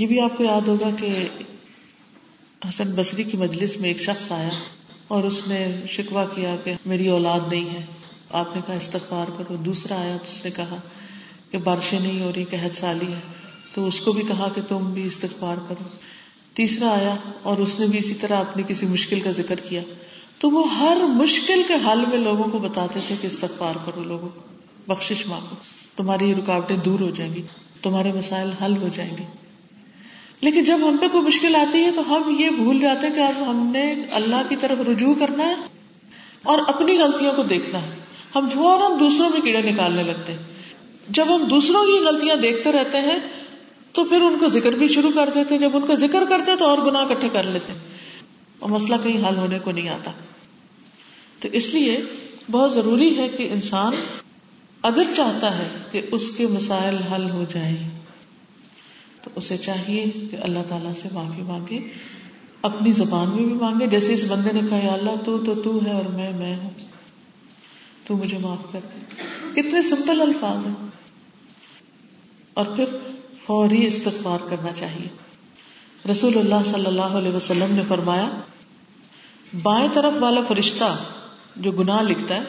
یہ بھی آپ کو یاد ہوگا کہ حسن بصری کی مجلس میں ایک شخص آیا اور اس نے شکوا کیا کہ میری اولاد نہیں ہے۔ آپ نے کہا، استغفار کرو۔ دوسرا آیا تو اس نے کہا کہ بارشیں نہیں ہو رہی، قحط سالی ہے۔ تو اس کو بھی کہا کہ تم بھی استغفار کرو۔ تیسرا آیا اور اس نے بھی اسی طرح اپنی کسی مشکل کا ذکر کیا۔ تو وہ ہر مشکل کے حل میں لوگوں کو بتاتے تھے کہ استغفار کرو لوگوں کو بخش مانگو۔ تمہاری رکاوٹیں دور ہو جائیں گی، تمہارے مسائل حل ہو جائیں گے۔ لیکن جب ہم پہ کوئی مشکل آتی ہے تو ہم یہ بھول جاتے ہیں کہ اب ہم نے اللہ کی طرف رجوع کرنا ہے اور اپنی غلطیوں کو دیکھنا ہے۔ ہم فوراً دوسروں میں کیڑے نکالنے لگتے ہیں۔ جب ہم دوسروں کی غلطیاں دیکھتے رہتے ہیں تو پھر ان کو ذکر بھی شروع کر دیتے جب ان کا ذکر کرتے تو اور گناہ کٹھے کر لیتے اور مسئلہ کہیں حل ہونے کو نہیں آتا۔ تو اس لیے بہت ضروری ہے کہ انسان اگر چاہتا ہے کہ اس کے مسائل حل ہو جائیں۔ تو اسے چاہیے کہ اللہ تعالیٰ سے معافی مانگے، اپنی زبان میں بھی مانگے۔ جیسے اس بندے نے کہا اللہ، تو تو تو ہے اور میں میں ہوں۔ تو مجھے معاف کر دے۔ کتنے سمپل الفاظ ہیں۔ اور پھر فوری استغفار کرنا چاہیے۔ رسول اللہ صلی اللہ علیہ وسلم نے فرمایا، بائیں طرف والا فرشتہ جو گناہ لکھتا ہے،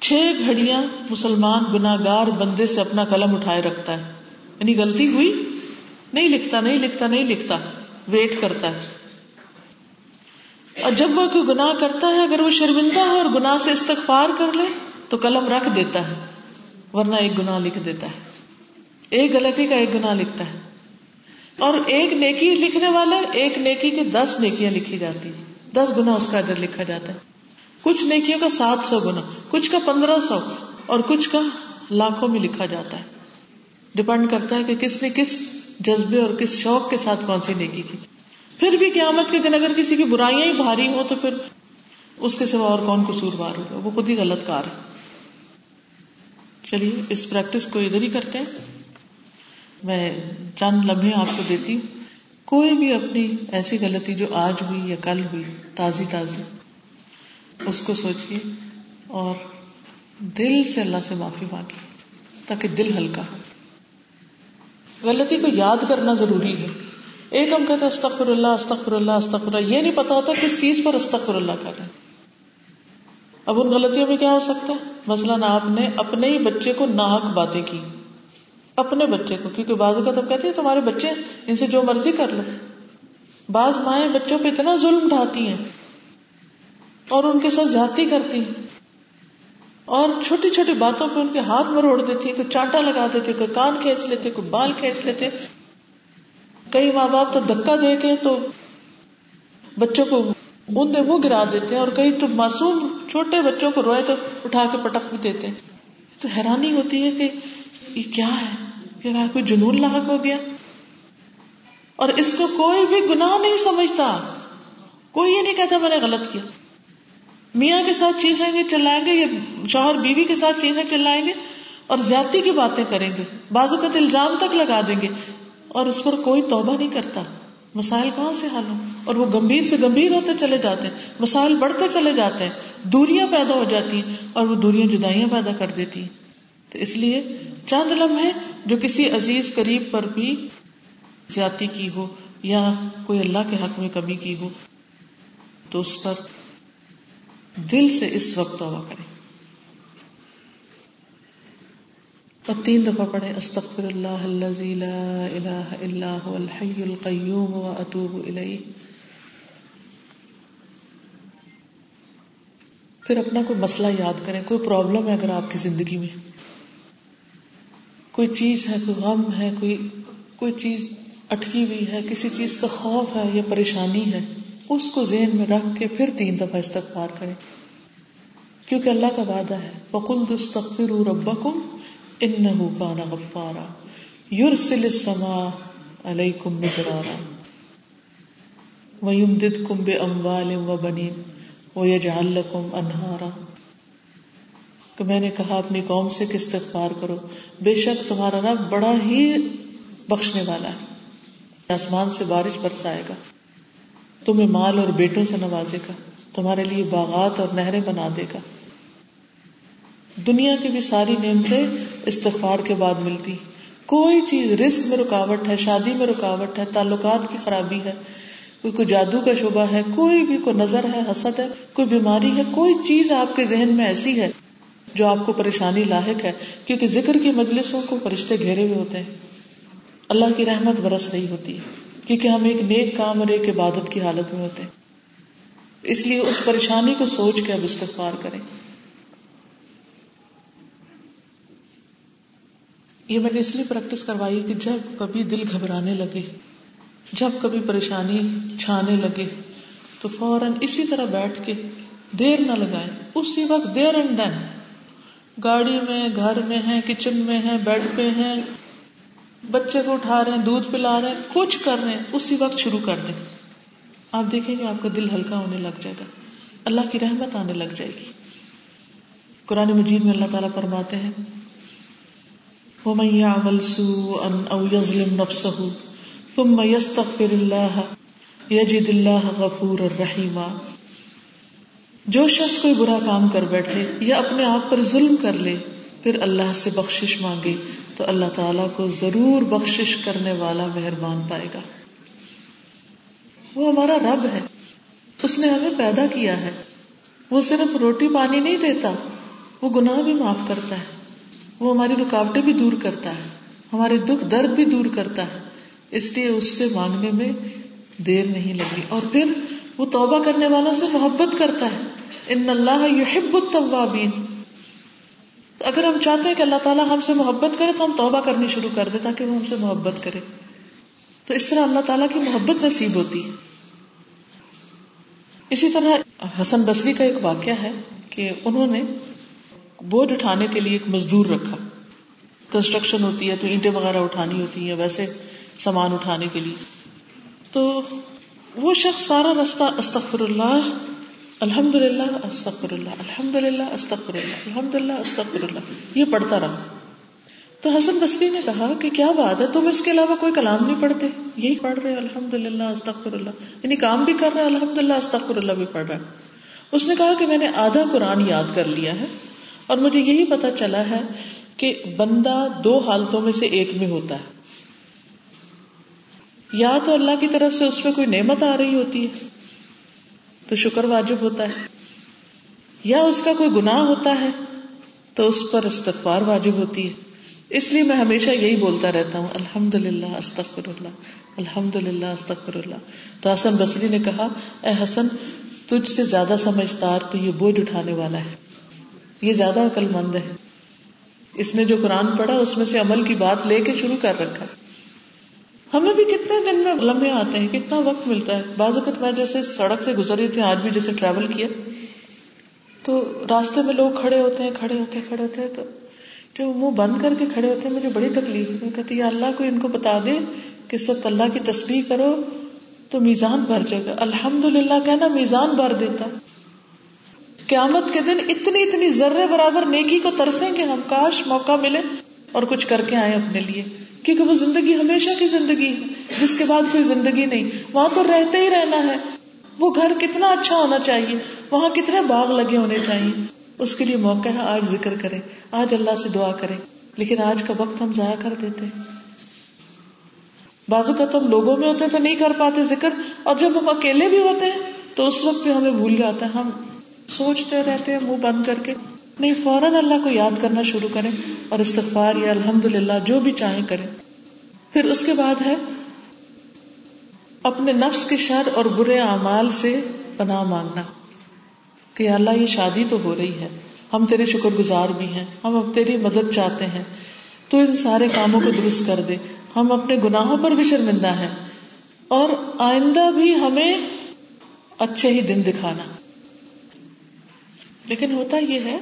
چھ گھڑیاں مسلمان گناگار بندے سے اپنا قلم اٹھائے رکھتا ہے۔ یعنی غلطی ہوئی؟ نہیں لکھتا نہیں لکھتا نہیں لکھتا۔ ویٹ کرتا ہے۔ اور جب وہ کوئی گناہ کرتا ہے، اگر وہ شرمندہ ہے اور گناہ سے استغفار کر لے، تو قلم رکھ دیتا ہے۔ ورنہ ایک گناہ لکھ دیتا ہے۔ ایک غلطی کا ایک گناہ لکھتا ہے۔ اور ایک نیکی لکھنے والا ایک نیکی کی دس نیکیاں لکھی جاتی دس گنا اس کا ادھر لکھا جاتا ہے۔ کچھ نیکیوں کا سات سو گنا کچھ کا پندرہ سو اور کچھ کا لاکھوں میں لکھا جاتا ہے۔ ڈپینڈ کرتا ہے کہ کس نے کس جذبے اور کس شوق کے ساتھ کون سی نیکی کی۔ پھر بھی قیامت کے دن اگر کسی کی برائیاں ہی بھاری ہو تو پھر اس کے سوا اور کون قصور بار ہوگا؟ وہ خود ہی غلط کار ہے۔ چلیے، اس پریکٹس کو ادھر ہی کرتے ہیں۔ میں چند لمحے آپ کو دیتی ہوں۔ کوئی بھی اپنی ایسی غلطی جو آج ہوئی یا کل ہوئی، تازی تازی، اس کو سوچیے اور دل سے اللہ سے معافی مانگی تاکہ دل ہلکا ہو۔ غلطی کو یاد کرنا ضروری ہے۔ ایک ہم کہتے استخر اللہ استخر اللہ استخر اللہ یہ نہیں پتا ہوتا کس چیز پر استخر اللہ کر رہے ہیں۔ اب ان غلطیوں میں کیا ہو سکتا ہے؟ مثلاً آپ نے اپنے ہی بچے کو ناحک باتیں کی۔ اپنے بچے کو، کیونکہ بعض اوقات ہم کہتے ہیں، تمہارے بچے ان سے جو مرضی کر لو۔ بعض مائیں بچوں پہ اتنا ظلم ڈھاتی ہیں اور ان کے ساتھ زیادتی کرتی ہیں۔ اور چھوٹی چھوٹی باتوں پہ ان کے ہاتھ مروڑ دیتی، کوئی چانٹا لگا دیتے کوئی کان کھینچ لیتے، کوئی بال کھینچ لیتے۔ کئی ماں باپ تو دکا دے کے تو بچوں کو بوندے منہ گرا دیتے ہیں اور کئی تو معصوم چھوٹے بچوں کو روئے تو اٹھا کے پٹک بھی دیتے۔ ہیں تو حیرانی ہوتی ہے کہ یہ کیا ہے؟ کہ کوئی جنون لاحق ہو گیا؟ اور اس کو کوئی بھی گناہ نہیں سمجھتا۔ کوئی یہ نہیں کہتا میں نے غلط کیا۔ میاں کے ساتھ چیخیں گے، چلائیں گے، یا شوہر بیوی کے ساتھ چیخیں، چلائیں گے اور زیادتی کی باتیں کریں گے۔ بازو کا الزام تک لگا دیں گے۔ اور اس پر کوئی توبہ نہیں کرتا۔ مسائل کہاں سے حل ہو اور وہ گمبھیر سے گمبھیر ہوتے چلے جاتے ہیں۔ مسائل بڑھتے چلے جاتے ہیں۔ دوریاں پیدا ہو جاتی ہیں اور وہ دوریاں جدائیاں پیدا کر دیتی ہیں۔ تو اس لیے چاند لمحے جو کسی عزیز قریب پر بھی زیادتی کی ہو یا کوئی اللہ کے حق میں کمی کی ہو، تو اس پر دل سے اس وقت توبہ کریں۔ اور تین دفعہ پڑھے استغفر اللہ الذي لا الہ الا هو الحی القیوم واتوب الیہ۔ پھر اپنا کوئی مسئلہ یاد کریں، کوئی پرابلم ہے اگر آپ کی زندگی میں؟ کوئی چیز ہے، کوئی غم ہے، کوئی کوئی چیز اٹکی ہوئی ہے، کسی چیز کا خوف ہے یا پریشانی ہے۔ اس کو ذہن میں رکھ کے پھر تین دفعہ استغفار کریں۔ کیونکہ اللہ کا وعدہ ہے فکل دستخر ربکم انہو کان غفارا۔ یرسل السماء علیکم مدرارا۔ ویمددکم بے اموال و بنین ویجعل لکم انہارا کہ میں نے کہا، اپنی قوم سے کہ استغفار کرو۔ بے شک تمہارا رب بڑا ہی بخشنے والا ہے۔ آسمان سے بارش برسائے گا۔ تمہیں مال اور بیٹوں سے نوازے گا، تمہارے لیے باغات اور نہریں بنا دے گا۔ دنیا کی بھی ساری نعمتیں استغفار کے بعد ملتی۔ کوئی چیز رسک میں رکاوٹ ہے، شادی میں رکاوٹ ہے، تعلقات کی خرابی ہے، کوئی کوئی جادو کا شبہ ہے، کوئی بھی کوئی نظر ہے، حسد ہے، کوئی بیماری ہے، کوئی چیز آپ کے ذہن میں ایسی ہے جو آپ کو پریشانی لاحق ہے، کیونکہ ذکر کی مجلسوں کو فرشتے گھیرے ہوئے ہوتے ہیں۔ اللہ کی رحمت برس رہی ہوتی ہے۔ کیونکہ ہم ایک نیک کام اور ایک عبادت کی حالت میں ہوتے ہیں۔ اس لیے اس پریشانی کو سوچ کے اب استغفار کریں۔ یہ میں نے اس لیے پریکٹس کروائی کہ جب کبھی دل گھبرانے لگے، جب کبھی پریشانی چھانے لگے، تو فوراً اسی طرح بیٹھ کے دیر نہ لگائے اسی وقت دیر اینڈ دین گاڑی میں، گھر میں ہے کچن میں ہے بیڈ پہ ہے بچے کو اٹھا رہے ہیں، دودھ پلا رہے ہیں، کچھ کر رہے ہیں، اسی وقت شروع کر دیں۔ آپ دیکھیں گے آپ کا دل ہلکا ہونے لگ جائے گا۔ اللہ کی رحمت آنے لگ جائے گی۔ قرآن مجید میں اللہ تعالیٰ فرماتے ہیں، ومن يعمل سوءا او يظلم نفسه ثم جو شخص کوئی برا کام کر بیٹھے یا اپنے آپ پر ظلم کر لے پھر اللہ سے بخشش مانگے تو اللہ تعالیٰ کو ضرور بخشش کرنے والا مہربان پائے گا۔ وہ ہمارا رب ہے۔ اس نے ہمیں پیدا کیا ہے۔ وہ صرف روٹی پانی نہیں دیتا، وہ گناہ بھی معاف کرتا ہے۔ وہ ہماری رکاوٹیں بھی دور کرتا ہے۔ ہمارے دکھ درد بھی دور کرتا ہے۔ اس لیے اس سے مانگنے میں دیر نہیں لگی۔ اور پھر وہ توبہ کرنے والوں سے محبت کرتا ہے۔ ان اللہ یحب التوابین۔ اگر ہم چاہتے ہیں کہ اللہ تعالیٰ ہم سے محبت کرے تو ہم توبہ کرنی شروع کر دیں تاکہ وہ ہم سے محبت کرے۔ تو اس طرح اللہ تعالیٰ کی محبت نصیب ہوتی ہے۔ اسی طرح حسن بصری کا ایک واقعہ ہے کہ انہوں نے بوجھ اٹھانے کے لیے ایک مزدور رکھا۔ کنسٹرکشن ہوتی ہے تو اینٹیں وغیرہ اٹھانی ہوتی ہیں، ویسے سامان اٹھانے کے لیے۔ تو وہ شخص سارا رستہ استخر اللہ الحمد للہ استخر اللہ الحمد للہ استخر اللہ الحمد للہ استخر اللہ یہ پڑھتا رہا۔ تو حسن بسری نے کہا کہ کیا بات ہے تم اس کے علاوہ کوئی کلام نہیں پڑھتے؟ یہی پڑھ رہے الحمد للہ استخر اللہ یعنی کام بھی کر رہے الحمد للہ استخر اللہ بھی پڑھ رہا ہے۔ اس نے کہا کہ میں نے آدھا قرآن یاد کر لیا ہے اور مجھے یہی پتا چلا ہے کہ بندہ دو حالتوں میں سے ایک میں ہوتا ہے۔ یا تو اللہ کی طرف سے اس میں کوئی نعمت آ رہی ہوتی ہے تو شکر واجب ہوتا ہے۔ یا اس کا کوئی گناہ ہوتا ہے تو اس پر استغفار واجب ہوتی ہے۔ اس لیے میں ہمیشہ یہی بولتا رہتا ہوں الحمد للہ استغفر اللہ الحمد للہ استغفر اللہ تو حسن بصری نے کہا، اے حسن، تجھ سے زیادہ سمجھدار تو یہ بوجھ اٹھانے والا ہے۔ یہ زیادہ عقل مند ہے۔ اس نے جو قرآن پڑھا، اس میں سے عمل کی بات لے کے شروع کر رکھا ہمیں بھی کتنے دن میں لمبے آتے ہیں، کتنا وقت ملتا ہے؟ بعض اوقات میں جیسے سڑک سے گزری تھی، آج بھی جیسے ٹریول کیا۔ تو راستے میں لوگ کھڑے ہوتے ہیں، کھڑے ہوتے کھڑے ہوتے ہیں، تو جو منہ بند کر کے کھڑے ہوتے ہیں، مجھے بڑی تکلیف میں کہتی ہے اللہ کو ان کو بتا دے کہ اس وقت اللہ کی تسبیح کرو تو میزان بھر جائے گا۔ الحمد للہ کہنا میزان بھر دیتا۔ قیامت کے دن اتنی اتنی ذرے برابر نیکی کو ترسیں گے ہم کاش موقع ملے اور کچھ کر کے آئے اپنے لیے۔ کیونکہ وہ زندگی ہمیشہ کی زندگی ہے، جس کے بعد کوئی زندگی نہیں۔ وہاں تو رہتے ہی رہنا ہے۔ وہ گھر کتنا اچھا ہونا چاہیے، وہاں کتنے باغ لگے ہونے چاہیے۔ اس کے لیے موقع ہے، آج ذکر کرے آج اللہ سے دعا کرے لیکن آج کا وقت ہم ضائع کر دیتے۔ بازو کا تو ہم لوگوں میں ہوتے تو نہیں کر پاتے ذکر۔ اور جب ہم اکیلے بھی ہوتے ہیں، تو اس وقت بھی ہمیں بھول جاتا ہے۔ ہم سوچتے رہتے ہیں، منہ بند کر کے۔ نہیں، فوراً اللہ کو یاد کرنا شروع کریں اور استغفار یا الحمد للہ جو بھی چاہیں کریں۔ پھر اس کے بعد ہے، اپنے نفس کے شر اور برے اعمال سے پناہ مانگنا کہ اللہ یہ شادی تو ہو رہی ہے، ہم تیرے شکر گزار بھی ہیں، ہم اب تیری مدد چاہتے ہیں، تو ان سارے کاموں کو درست کر دے۔ ہم اپنے گناہوں پر بھی شرمندہ ہیں اور آئندہ بھی ہمیں اچھے ہی دن دکھانا۔ لیکن ہوتا یہ ہے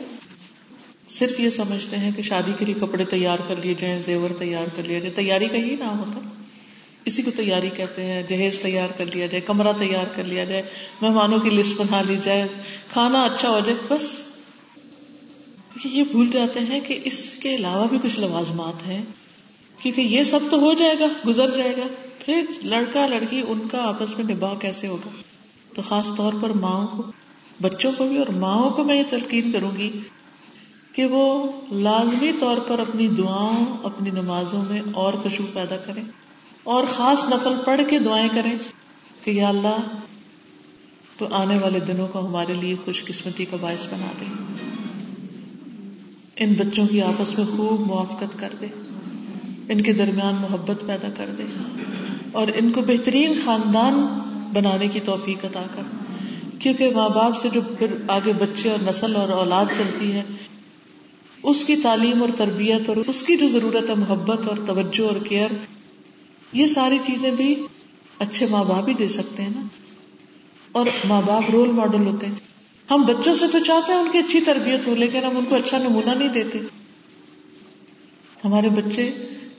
صرف یہ سمجھتے ہیں کہ شادی کے لیے کپڑے تیار کر لیے جائیں، زیور تیار کر لیا جائے، تیاری کا ہی نام ہوتا اسی کو تیاری کہتے ہیں، جہیز تیار کر لیا جائے، کمرہ تیار کر لیا جائے، مہمانوں کی لسٹ بنا لی جائے، کھانا اچھا ہو جائے، بس۔ یہ بھول جاتے ہیں کہ اس کے علاوہ بھی کچھ لوازمات ہیں۔ کیونکہ یہ سب تو ہو جائے گا، گزر جائے گا۔ پھر لڑکا لڑکی ان کا آپس میں نباہ کیسے ہوگا؟ تو خاص طور پر ماؤں کو، بچوں کو بھی اور ماؤں کو میں یہ تلقین کروں گی۔ کہ وہ لازمی طور پر اپنی دعاؤں، اپنی نمازوں میں اور خوشبو پیدا کریں اور خاص نفل پڑھ کے دعائیں کریں کہ یا اللہ، تو آنے والے دنوں کو ہمارے لیے خوش قسمتی کا باعث بنا دے۔ ان بچوں کی آپس میں خوب موافقت کر دے۔ ان کے درمیان محبت پیدا کر دے۔ اور ان کو بہترین خاندان بنانے کی توفیق عطا کر۔ کیونکہ ماں باپ سے جو پھر آگے بچے اور نسل اور اولاد چلتی ہے اس کی تعلیم اور تربیت اور اس کی جو ضرورت ہے، محبت اور توجہ اور کیئر، یہ ساری چیزیں بھی اچھے ماں باپ ہی دے سکتے ہیں نا۔ اور ماں باپ رول ماڈل ہوتے ہیں۔ ہم بچوں سے تو چاہتے ہیں ان کی اچھی تربیت ہو، لیکن ہم ان کو اچھا نمونہ نہیں دیتے۔ ہمارے بچے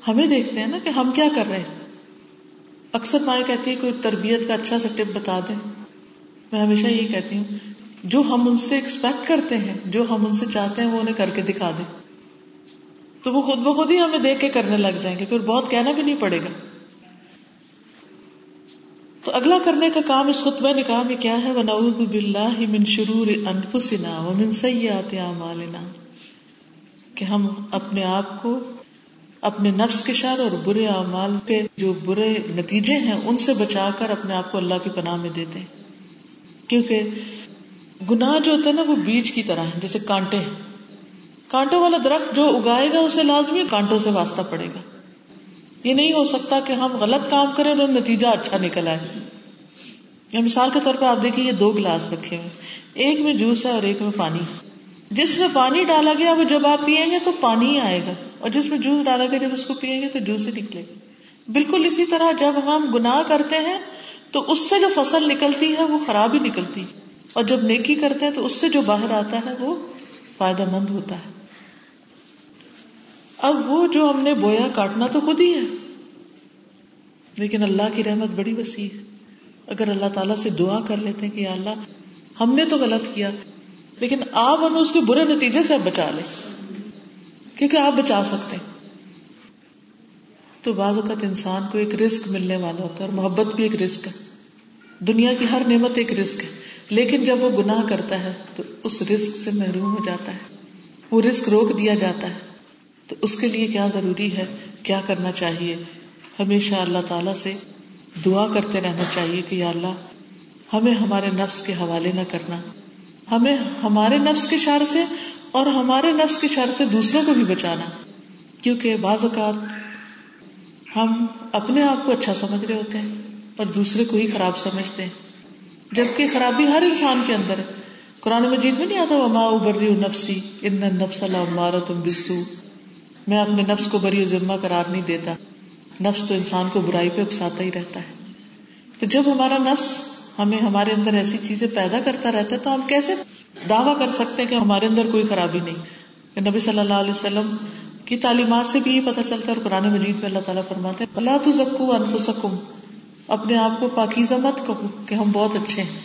ہمیں دیکھتے ہیں نا کہ ہم کیا کر رہے ہیں۔ اکثر مائیں کہتی ہے کوئی تربیت کا اچھا سا ٹپ بتا دیں۔ میں ہمیشہ یہی کہتی ہوں جو ہم ان سے ایکسپیکٹ کرتے ہیں، جو ہم ان سے چاہتے ہیں، وہ انہیں کر کے دکھا دیں۔ تو وہ خود بخود ہی ہمیں دیکھ کے کرنے لگ جائیں گے، پھر بہت کہنا بھی نہیں پڑے گا۔ تو اگلا کرنے کا کام اس خطبہ نکاح میں کیا ہے؟ ونعوذ باللہ من شرور انفسنا ومن سیئات اعمالنا کہ ہم اپنے آپ کو، اپنے نفس کے شر اور برے اعمال کے جو برے نتیجے ہیں، ان سے بچا کر اپنے آپ کو اللہ کی پناہ میں دیتے ہیں۔ کیونکہ گناہ جو ہوتا ہے نا وہ بیج کی طرح ہے جیسے کانٹے۔ کانٹوں والا درخت جو اگائے گا، اسے لازمی کانٹوں سے واسطہ پڑے گا۔ یہ نہیں ہو سکتا کہ ہم غلط کام کریں اور نتیجہ اچھا نکل آئے۔ یا مثال کے طور پہ آپ دیکھیے یہ دو گلاس رکھے ہوئے ایک میں جوس ہے اور ایک میں پانی۔ جس میں پانی ڈالا گیا، وہ جب آپ پیئیں گے تو پانی ہی آئے گا۔ اور جس میں جوس ڈالا گیا، جب اس کو پیئیں گے تو جوس ہی نکلے گا۔ بالکل اسی طرح جب ہم گناہ کرتے ہیں، تو اس سے جو فصل نکلتی ہے، وہ خراب ہی نکلتی۔ اور جب نیکی کرتے ہیں تو اس سے جو باہر آتا ہے وہ فائدہ مند ہوتا ہے۔ اب وہ جو ہم نے بویا کاٹنا تو خود ہی ہے، لیکن اللہ کی رحمت بڑی وسیع ہے۔ اگر اللہ تعالیٰ سے دعا کر لیتے ہیں کہ اللہ، ہم نے تو غلط کیا، لیکن آپ ہمیں اس کے برے نتیجے سے بچا لیں۔ کیونکہ آپ بچا سکتے ہیں۔ تو بعض اوقات انسان کو ایک رسک ملنے والا ہوتا ہے اور محبت بھی ایک رسک ہے۔ دنیا کی ہر نعمت ایک رسک ہے۔ لیکن جب وہ گناہ کرتا ہے تو اس رسک سے محروم ہو جاتا ہے۔ وہ رسک روک دیا جاتا ہے۔ تو اس کے لیے کیا ضروری ہے؟ کیا کرنا چاہیے؟ ہمیشہ اللہ تعالی سے دعا کرتے رہنا چاہیے کہ یا اللہ، ہمیں ہمارے نفس کے حوالے نہ کرنا۔ ہمیں ہمارے نفس کے شر سے اور ہمارے نفس کے شر سے دوسروں کو بھی بچانا۔ کیونکہ بعض اوقات ہم اپنے آپ کو اچھا سمجھ رہے ہوتے ہیں اور دوسرے کو ہی خراب سمجھتے ہیں۔ جبکہ خرابی ہر انسان کے اندر ہے۔ قرآن مجید میں نہیں آتا، وما ابری نفسی ان نفس اللہ تم بسو میں اپنے نفس کو بری ذمہ قرار نہیں دیتا۔ نفس تو انسان کو برائی پہ اکساتا ہی رہتا ہے۔ تو جب ہمارا نفس ہمیں ہمارے اندر ایسی چیزیں پیدا کرتا رہتا ہے، تو ہم کیسے دعویٰ کر سکتے ہیں کہ ہمارے اندر کوئی خرابی نہیں؟ نبی صلی اللہ علیہ وسلم کی تعلیمات سے بھی یہ پتہ چلتا ہے اور قرآن مجید میں اللہ تعالیٰ فرماتے ہیں اللہ تو زکو انفسکم اپنے آپ کو پاکیزہ مت کہو کہ ہم بہت اچھے ہیں۔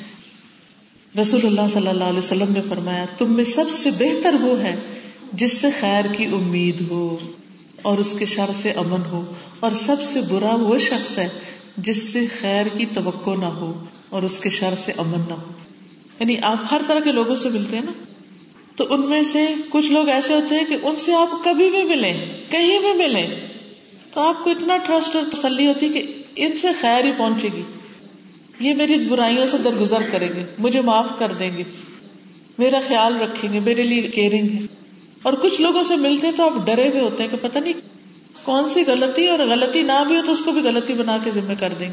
رسول اللہ صلی اللہ علیہ وسلم نے فرمایا، تم میں سب سے بہتر وہ ہے جس سے خیر کی امید ہو اور اس کے شر سے امن ہو اور سب سے برا وہ شخص ہے جس سے خیر کی توقع نہ ہو اور اس کے شر سے امن نہ ہو۔ یعنی آپ ہر طرح کے لوگوں سے ملتے ہیں نا؟ تو ان میں سے کچھ لوگ ایسے ہوتے ہیں کہ ان سے آپ کبھی بھی ملیں، کہیں بھی ملیں، تو آپ کو اتنا ٹرسٹ اور تسلی ہوتی کہ ان سے خیر ہی پہنچے گی۔ یہ میری برائیوں سے درگزر کریں گے، مجھے معاف کر دیں گے۔ میرا خیال رکھیں گے، میرے لیے کیئرنگ ہے۔ اور کچھ لوگوں سے ملتے تو آپ ڈرے ہوئے ہوتے ہیں کہ پتہ نہیں کون سی غلطی، اور غلطی نہ بھی ہو تو اس کو بھی غلطی بنا کے ذمہ کر دیں۔ گے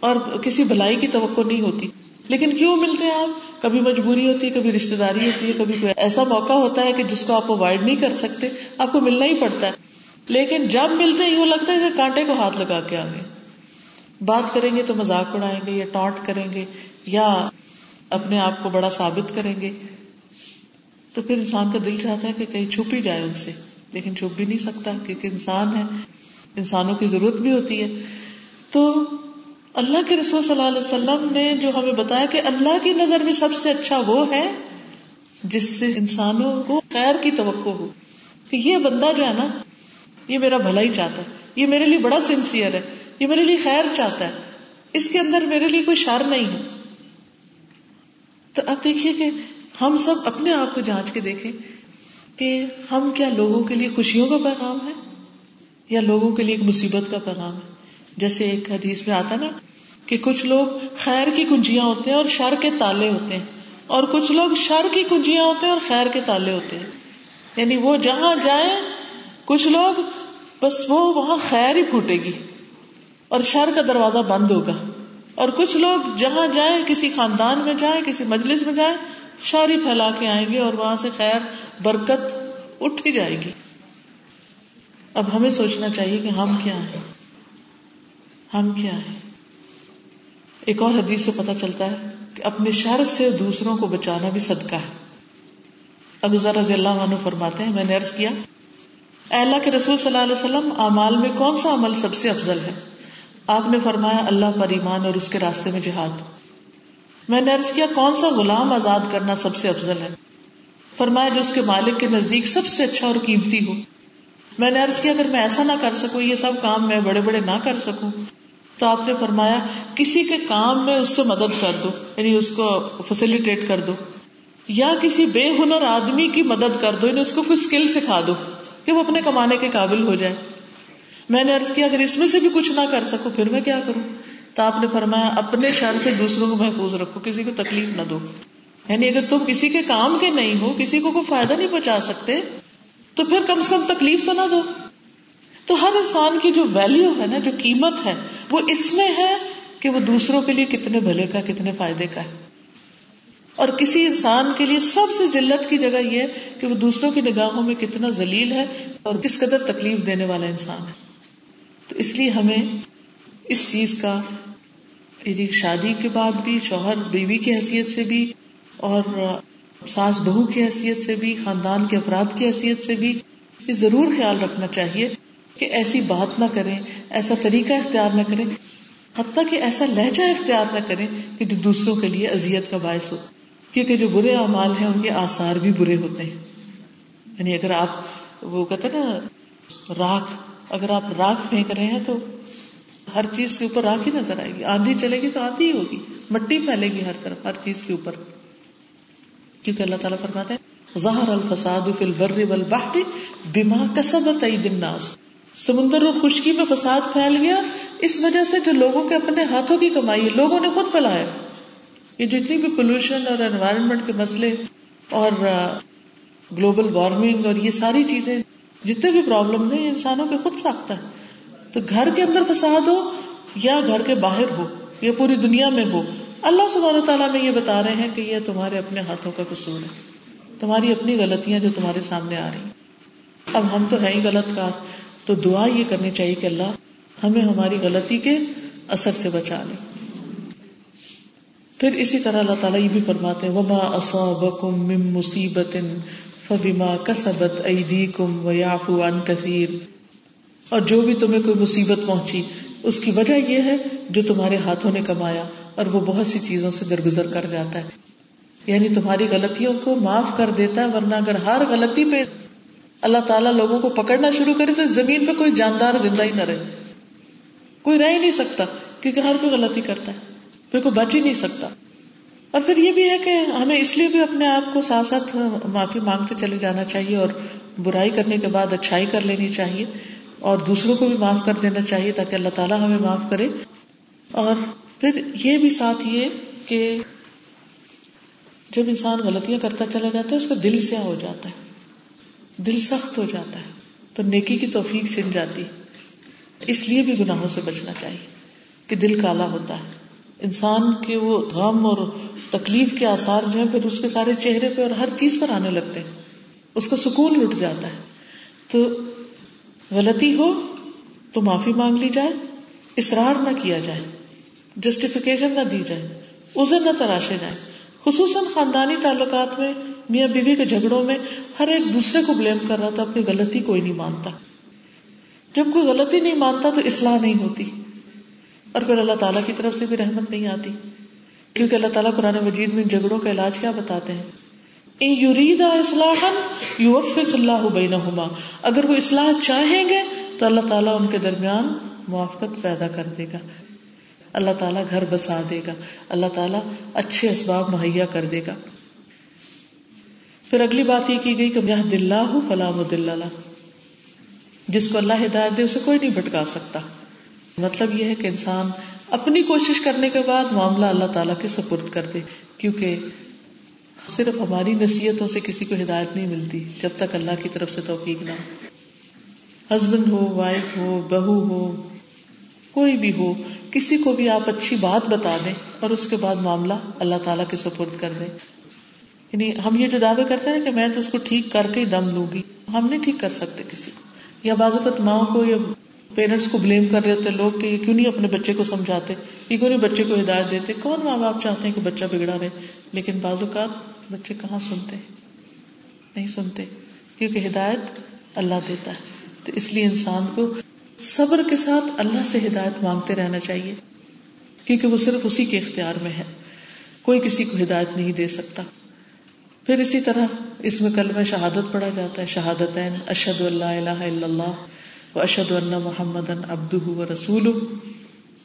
اور کسی بھلائی کی توقع نہیں ہوتی۔ لیکن کیوں ملتے ہیں آپ؟ کبھی مجبوری ہوتی ہے، کبھی رشتے داری ہوتی ہے، کبھی کوئی ایسا موقع ہوتا ہے کہ جس کو آپ اوائڈ نہیں کر سکتے، آپ کو ملنا ہی پڑتا ہے۔ لیکن جب ملتے ہیں، یوں لگتا ہے کہ کانٹے کو ہاتھ لگا کے آگے بات کریں گے تو مزاق اڑائیں گے یا ٹانٹ کریں گے یا اپنے آپ کو بڑا ثابت کریں گے، تو پھر انسان کا دل چاہتا ہے کہ کہیں چھپ ہی جائے ان سے، لیکن چھپ بھی نہیں سکتا کیونکہ انسان ہے، انسانوں کی ضرورت بھی ہوتی ہے۔ تو اللہ کے رسول صلی اللہ علیہ وسلم نے جو ہمیں بتایا کہ اللہ کی نظر میں سب سے اچھا وہ ہے جس سے انسانوں کو خیر کی توقع ہو، کہ یہ بندہ جو ہے نا، یہ میرا بھلا ہی چاہتا ہے۔ یہ میرے لیے بڑا سنسیئر ہے، یہ میرے لیے خیر چاہتا ہے۔ اس کے اندر میرے لیے کوئی شر نہیں ہے۔ تو اب دیکھیے کہ ہم سب اپنے آپ کو جانچ کے دیکھیں کہ ہم کیا لوگوں کے لیے خوشیوں کا پیغام ہے یا لوگوں کے لیے ایک مصیبت کا پیغام ہے؟ جیسے ایک حدیث میں آتا نا کہ کچھ لوگ خیر کی کنجیاں ہوتے ہیں اور شر کے تالے ہوتے ہیں۔ اور کچھ لوگ شر کی کنجیاں ہوتے ہیں اور خیر کے تالے ہوتے ہیں۔ یعنی وہ جہاں جائیں، کچھ لوگ بس وہ وہاں خیر ہی پھوٹے گی اور شر کا دروازہ بند ہوگا اور کچھ لوگ جہاں جائیں، کسی خاندان میں جائیں، کسی مجلس میں جائیں شاری پھیلا کے آئیں گے اور وہاں سے خیر، برکت اٹھ ہی جائے گی۔ اب ہمیں سوچنا چاہیے کہ ہم کیا ہیں؟ ہم کیا ہیں؟ ایک اور حدیث سے پتا چلتا ہے کہ اپنے شر سے دوسروں کو بچانا بھی صدقہ ہے۔ ابو ذر رضی اللہ عنہ فرماتے ہیں، میں نے عرض کیا اے اللہ کے رسول صلی اللہ علیہ وسلم، اعمال میں کون سا عمل سب سے افضل ہے؟ آپ نے فرمایا، اللہ پر ایمان اور اس کے راستے میں جہاد۔ میں نے عرض کیا، کون سا غلام آزاد کرنا سب سے افضل ہے؟ فرمایا، جو اس کے مالک کے نزدیک سب سے اچھا اور قیمتی ہو۔ میں نے عرض کیا، اگر میں ایسا نہ کر سکوں، یہ سب کام میں بڑے بڑے نہ کر سکوں، تو آپ نے فرمایا، کسی کے کام میں اس سے مدد کر دو یعنی اس کو فیسلٹیٹ کر دو۔ یا کسی بے ہنر آدمی کی مدد کر دو یعنی اس کو کوئی اسکل سکھا دو کہ وہ اپنے کمانے کے قابل ہو جائے۔ میں نے ارض کیا، اگر اس میں سے بھی کچھ نہ کر سکوں، پھر میں کیا کروں؟ تو آپ نے فرمایا، اپنے شر سے دوسروں کو محفوظ رکھو، کسی کو تکلیف نہ دو۔ یعنی اگر تم کسی کے کام کے نہیں ہو، کسی کو کوئی فائدہ نہیں پہنچا سکتے، تو پھر کم سے کم تکلیف تو نہ دو۔ تو ہر انسان کی جو ویلو ہے نا، جو قیمت ہے، وہ اس میں ہے کہ وہ دوسروں کے لیے کتنے بھلے کا، کتنے فائدے کا ہے۔ اور کسی انسان کے لیے سب سے ذلت کی جگہ یہ کہ وہ دوسروں کی نگاہوں میں کتنا ذلیل ہے اور کس قدر تکلیف دینے والا انسان ہے۔ تو اس لیے ہمیں اس چیز کا یعنی شادی کے بعد بھی، شوہر بیوی کی حیثیت سے بھی، اور ساس بہو کی حیثیت سے بھی، خاندان کے افراد کی حیثیت سے بھی یہ ضرور خیال رکھنا چاہیے کہ ایسی بات نہ کریں، ایسا طریقہ اختیار نہ کریں، حتیٰ کہ ایسا لہجہ اختیار نہ کریں کہ جو دوسروں کے لیے اذیت کا باعث ہو۔ کیونکہ جو برے اعمال ہیں ان کے آسار بھی برے ہوتے ہیں۔ یعنی اگر آپ وہ کہتے نا، راکھ، اگر آپ راکھ پھینک رہے ہیں تو ہر چیز کے اوپر راکھ ہی نظر آئے گی۔ آندھی چلے گی تو آندھی ہی ہوگی۔ مٹی پھیلے گی ہر طرف، ہر چیز کے اوپر۔ کیونکہ اللہ تعالیٰ فرماتے ہیں، ظہر الفساد فی البر والبحر بما کسبت اید الناس۔ سمندر اور خشکی میں فساد پھیل گیا۔ اس وجہ سے جو لوگوں کے اپنے ہاتھوں کی کمائی ہے، لوگوں نے خود پھیلایا۔ یہ جتنی بھی پولوشن اور انوائرمنٹ کے مسئلے اور گلوبل وارمنگ اور یہ ساری چیزیں، جتنے بھی پرابلم ہیں، یہ انسانوں کے خود ساختہ ہے تو گھر کے اندر فساد ہو یا گھر کے باہر ہو، یا پوری دنیا میں ہو، اللہ سبحانہ تعالیٰ میں یہ بتا رہے ہیں کہ یہ تمہارے اپنے ہاتھوں کا قصور ہے۔ تمہاری اپنی غلطیاں جو تمہارے سامنے آ رہی ہیں۔ اب ہم تو ہیں ہی غلط کار، تو دعا یہ کرنی چاہیے کہ اللہ ہمیں ہماری غلطی کے اثر سے بچا لے۔ پھر اسی طرح اللہ تعالیٰ یہ بھی فرماتے وما اصابکم من مصیبت فبما کسبت ایدیکم ویعفو عن کثیر اور جو بھی تمہیں کوئی مصیبت پہنچی، اس کی وجہ یہ ہے جو تمہارے ہاتھوں نے کمایا اور وہ بہت سی چیزوں سے درگزر کر جاتا ہے۔ یعنی تمہاری غلطیوں کو معاف کر دیتا ہے، ورنہ اگر ہر غلطی پہ اللہ تعالیٰ لوگوں کو پکڑنا شروع کرے تو زمین پہ کوئی جاندار زندہ ہی نہ رہے۔ کوئی رہ ہی نہیں سکتا، کیونکہ ہر کوئی غلطی کرتا ہے۔ پھر کوئی بچ ہی نہیں سکتا۔ اور پھر یہ بھی ہے کہ ہمیں اس لیے بھی اپنے آپ کو ساتھ ساتھ معافی مانگتے چلے جانا چاہیے اور برائی کرنے کے بعد اچھائی کر لینی چاہیے اور دوسروں کو بھی معاف کر دینا چاہیے تاکہ اللہ تعالیٰ ہمیں معاف کرے۔ اور پھر یہ بھی ساتھ یہ کہ جب انسان غلطیاں کرتا چلا جاتا ہے، اس کا دل سیاہ ہو جاتا ہے۔ دل سخت ہو جاتا ہے۔ تو نیکی کی توفیق چن جاتی۔ اس لیے بھی گناہوں سے بچنا چاہیے کہ دل کالا ہوتا ہے۔ انسان کے وہ غم اور تکلیف کے آسار جو ہیں، پھر اس کے سارے چہرے پہ اور ہر چیز پر آنے لگتے ہیں۔ اس کا سکون لٹ جاتا ہے۔ تو غلطی ہو تو معافی مانگ لی جائے، اصرار نہ کیا جائے جسٹیفیکیشن نہ دی جائے ازر نہ تراشے جائیں۔ خصوصاً خاندانی تعلقات میں، میاں بیوی کے جھگڑوں میں، ہر ایک دوسرے کو بلیم کر رہا تھا، اپنی غلطی کوئی نہیں مانتا۔ جب کوئی غلطی نہیں مانتا تو اصلاح نہیں ہوتی۔ اور پھر اللہ تعالیٰ کی طرف سے بھی رحمت نہیں آتی۔ کیونکہ اللہ تعالیٰ قرآن مجید میں جھگڑوں کا علاج کیا بتاتے ہیں؟ اللہ اگر وہ اصلاح چاہیں گے تو اللہ تعالیٰ ان کے درمیان موافقت پیدا کر دے گا۔ اللہ تعالیٰ گھر بسا دے گا۔ اللہ تعالیٰ اچھے اسباب مہیا کر دے گا۔ پھر اگلی بات یہ کی گئی کہ یہ دلہ فلام دلہ جس کو اللہ ہدایت دے اسے کوئی نہیں بھٹکا سکتا۔ مطلب یہ ہے کہ انسان اپنی کوشش کرنے کے بعد معاملہ اللہ تعالیٰ کے سپرد کر دے، کیونکہ صرف ہماری نصیحتوں سے کسی کو ہدایت نہیں ملتی جب تک اللہ کی طرف سے توفیق نہ ہسبینڈ ہو، وائف ہو، بہو ہو، کوئی بھی ہو، کسی کو بھی آپ اچھی بات بتا دیں اور اس کے بعد معاملہ اللہ تعالیٰ کے سپرد کر دیں۔ یعنی ہم یہ جو دعوے کرتے ہیں کہ میں تو اس کو ٹھیک کر کے ہی دم لوں گی، ہم نہیں ٹھیک کر سکتے کسی کو۔ یا بعض اوقات ماں کو یا پیرنٹس کو بلیم کر رہے ہوتے لوگ کہ کیوں نہیں اپنے بچے کو سمجھاتے؟ یہ کیوں نہیں بچے کو ہدایت دیتے؟ کون ماں باپ چاہتے ہیں کہ بچہ بگڑا رہے؟ لیکن بعض اوقات بچے کہاں سنتے؟ نہیں سنتے، کیونکہ ہدایت اللہ دیتا ہے۔ تو اس لیے انسان کو صبر کے ساتھ اللہ سے ہدایت مانگتے رہنا چاہیے، کیونکہ وہ صرف اسی کے اختیار میں ہے۔ کوئی کسی کو ہدایت نہیں دے سکتا۔ پھر اسی طرح اس میں کل میں شہادت پڑھا جاتا ہے شہادت اشد اللہ الہ الا اللہ۔ اشد اللہ محمد ابد و رسول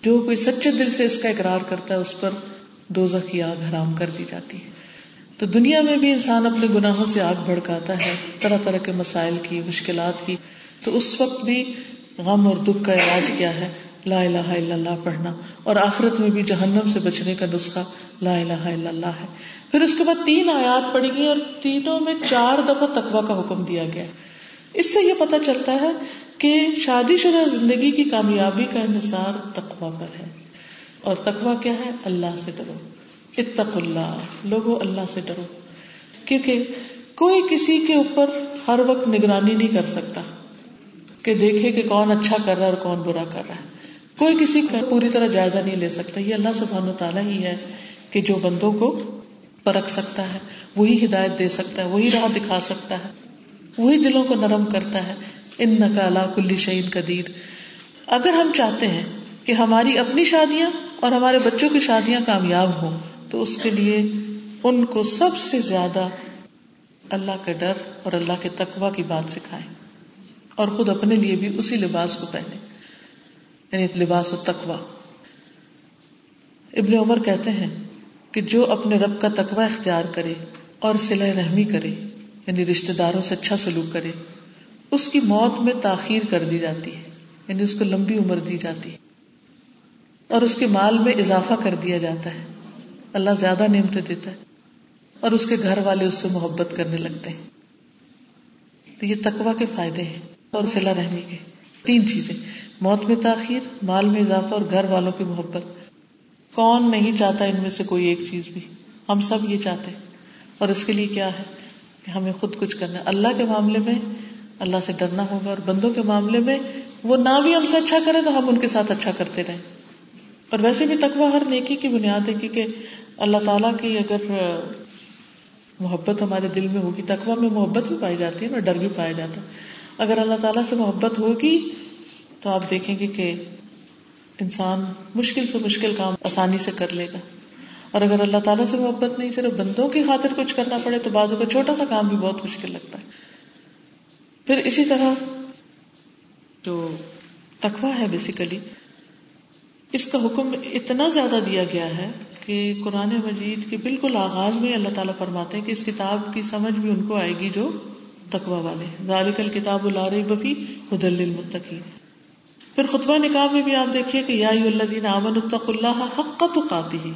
جو کوئی سچے دل سے اس کا اقرار کرتا ہے، اس پر دوزہ کی آگ حرام کر دی جاتی ہے۔ تو دنیا میں بھی انسان اپنے گناہوں سے آگ بھڑکاتا ہے، طرح طرح کے مسائل کی، مشکلات کی۔ تو اس وقت بھی غم اور دکھ کا علاج کیا ہے؟ لا الہ الا اللہ پڑھنا۔ اور آخرت میں بھی جہنم سے بچنے کا نسخہ لا الہ الا اللہ ہے۔ پھر اس کے بعد تین آیات پڑی گئی اور تینوں میں چار دفعہ تقوا کا حکم دیا گیا۔ اس سے یہ پتا چلتا ہے کہ شادی شدہ زندگی کی کامیابی کا انحصار تقوا پر ہے۔ اور تقوا کیا ہے؟ اللہ سے ڈرو۔ اتق اللہ۔ لوگو اللہ سے ڈرو۔ کیونکہ کوئی کسی کے اوپر ہر وقت نگرانی نہیں کر سکتا کہ دیکھے کہ کون اچھا کر رہا ہے اور کون برا کر رہا ہے۔ کوئی کسی کا پوری طرح جائزہ نہیں لے سکتا۔ یہ اللہ سبحان و تعالیٰ ہی ہے کہ جو بندوں کو پرکھ سکتا ہے، وہی ہدایت دے سکتا ہے، وہی راہ دکھا سکتا ہے۔ وہی دلوں کو نرم کرتا ہے۔ ان نقالا کلی شعین قدیر۔ اگر ہم چاہتے ہیں کہ ہماری اپنی شادیاں اور ہمارے بچوں کی شادیاں کامیاب ہوں، تو اس کے لیے ان کو سب سے زیادہ اللہ کا ڈر اور اللہ کے تقوا کی بات سکھائیں۔ اور خود اپنے لیے بھی اسی لباس کو پہنے یعنی لباس و تقوا ابن عمر کہتے ہیں کہ جو اپنے رب کا تقوا اختیار کرے اور سلح رحمی کرے یعنی رشتے داروں سے اچھا سلوک کرے، اس کی موت میں تاخیر کر دی جاتی ہے یعنی اس کو لمبی عمر دی جاتی ہے، اور اس کے مال میں اضافہ کر دیا جاتا ہے۔ اللہ زیادہ نعمتیں دیتا ہے، اور اس کے گھر والے اس سے محبت کرنے لگتے ہیں۔ تو یہ تقوا کے فائدے ہیں، اور سلا رحمی کے۔ تین چیزیں، موت میں تاخیر، مال میں اضافہ، اور گھر والوں کی محبت۔ کون نہیں چاہتا ان میں سے کوئی ایک چیز بھی؟ ہم سب یہ چاہتے اور اس کے لیے کیا ہے؟ کہ ہمیں خود کچھ کرنا ہے۔ اللہ کے معاملے میں اللہ سے ڈرنا ہوگا اور بندوں کے معاملے میں وہ نہ بھی ہم سے اچھا کرے تو ہم ان کے ساتھ اچھا کرتے رہیں۔ اور ویسے بھی تقوی ہر نیکی کی بنیاد ہے کیونکہ اللہ تعالیٰ کی اگر محبت ہمارے دل میں ہوگی، تقوی میں محبت بھی پائی جاتی ہے اور ڈر بھی پایا جاتا ہے۔ اگر اللہ تعالیٰ سے محبت ہوگی تو آپ دیکھیں گے کہ انسان مشکل سے مشکل کام آسانی سے کر لے گا۔ اور اگر اللہ تعالیٰ سے محبت نہیں، صرف بندوں کی خاطر کچھ کرنا پڑے تو بازو کا چھوٹا سا کام بھی بہت مشکل لگتا ہے۔ پھر اسی طرح جو تقوا ہے بیسیکلی اس کا حکم اتنا زیادہ دیا گیا ہے کہ قرآن مجید کے بالکل آغاز میں اللہ تعالیٰ فرماتے ہیں کہ اس کتاب کی سمجھ بھی ان کو آئے گی جو تقوا والے ذالک الکتاب الار بفی ہدل المتقین پھر خطبہ نکاح میں بھی آپ دیکھیے کہ یا الذین آمنوا اتقوا اللہ حق تقاته۔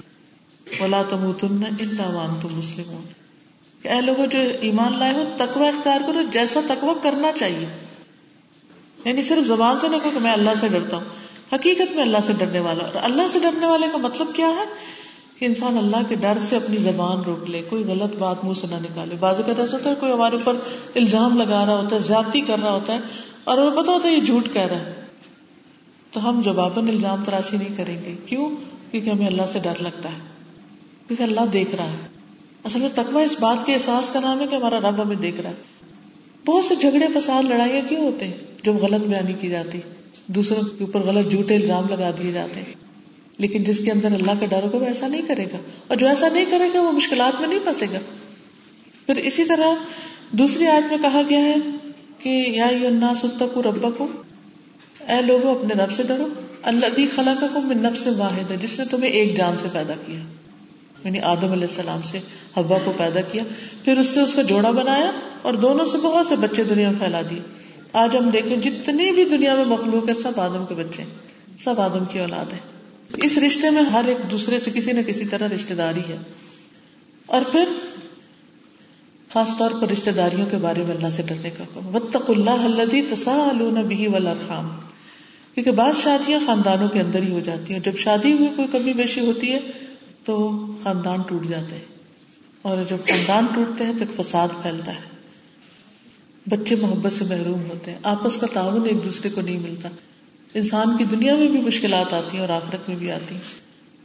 ولا تموتن الا وانتم مسلمون کہ اے لوگوں جو ایمان لائے ہو، تقوی اختیار کرو، جیسا تقوی کرنا چاہیے۔ یعنی صرف زبان سے نہ کہ میں اللہ سے ڈرتا ہوں۔ حقیقت میں اللہ سے ڈرنے والا۔ اور اللہ سے ڈرنے والے کا مطلب کیا ہے؟ کہ انسان اللہ کے ڈر سے اپنی زبان روک لے، کوئی غلط بات منہ سے نہ نکالے۔ بازو کا ایسا ہوتا ہے کوئی ہمارے اوپر الزام لگا رہا ہوتا ہے، زیادتی کر رہا ہوتا ہے، اور ہمیں پتا ہوتا ہے یہ جھوٹ کہہ رہا ہے۔ تو ہم جواباً الزام تراشی نہیں کریں گے۔ کیوں؟ کیونکہ ہمیں اللہ سے ڈر لگتا ہے۔ کیونکہ اللہ دیکھ رہا ہے۔ اصل میں تقوی اس بات کے احساس کا نام ہے کہ ہمارا رب ہمیں دیکھ رہا ہے۔ بہت سے جھگڑے، فساد، لڑائیاں کیوں ہوتے ہیں؟ جب غلط بیانی کی جاتی، دوسروں کے اوپر غلط، جھوٹے الزام لگا دیے جاتے ہیں۔ لیکن جس کے اندر اللہ کا ڈر ہوگا وہ ایسا نہیں کرے گا۔ اور جو ایسا نہیں کرے گا، وہ مشکلات میں نہیں پھنسے گا۔ پھر اسی طرح دوسری آیت میں کہا گیا ہے کہ یا ستکو ربا کو اے لوگوں اپنے رب سے ڈرو۔ اللہ خلا کا کو نفس واحد ہے جس نے تمہیں ایک جان سے پیدا کیا۔ یعنی آدم علیہ السلام سے ہوا کو پیدا کیا، پھر اس سے اس کا جوڑا بنایا اور دونوں سے بہت سے بچے دنیا میں پھیلا دیے۔ آج ہم دیکھیں جتنی بھی دنیا میں مخلوق ہے، سب آدم کے بچے سب آدم کی اولاد ہے اس رشتے میں ہر ایک دوسرے سے کسی نہ کسی طرح رشتے داری ہے۔ اور پھر خاص طور پر رشتے داریوں کے بارے میں اللہ سے ڈرنے کا وطق اللہ بھی ولرحام کیونکہ بعض شادیاں خاندانوں کے اندر ہی ہو جاتی ہیں، جب شادی ہوئی، کوئی کمی بیشی ہوتی ہے، تو خاندان ٹوٹ جاتے ہیں۔ اور جب خاندان ٹوٹتے ہیں تو ایک فساد پھیلتا ہے۔ بچے محبت سے محروم ہوتے ہیں۔ آپس کا تعاون ایک دوسرے کو نہیں ملتا۔ انسان کی دنیا میں بھی مشکلات آتی ہیں اور آخرت میں بھی آتی ہیں۔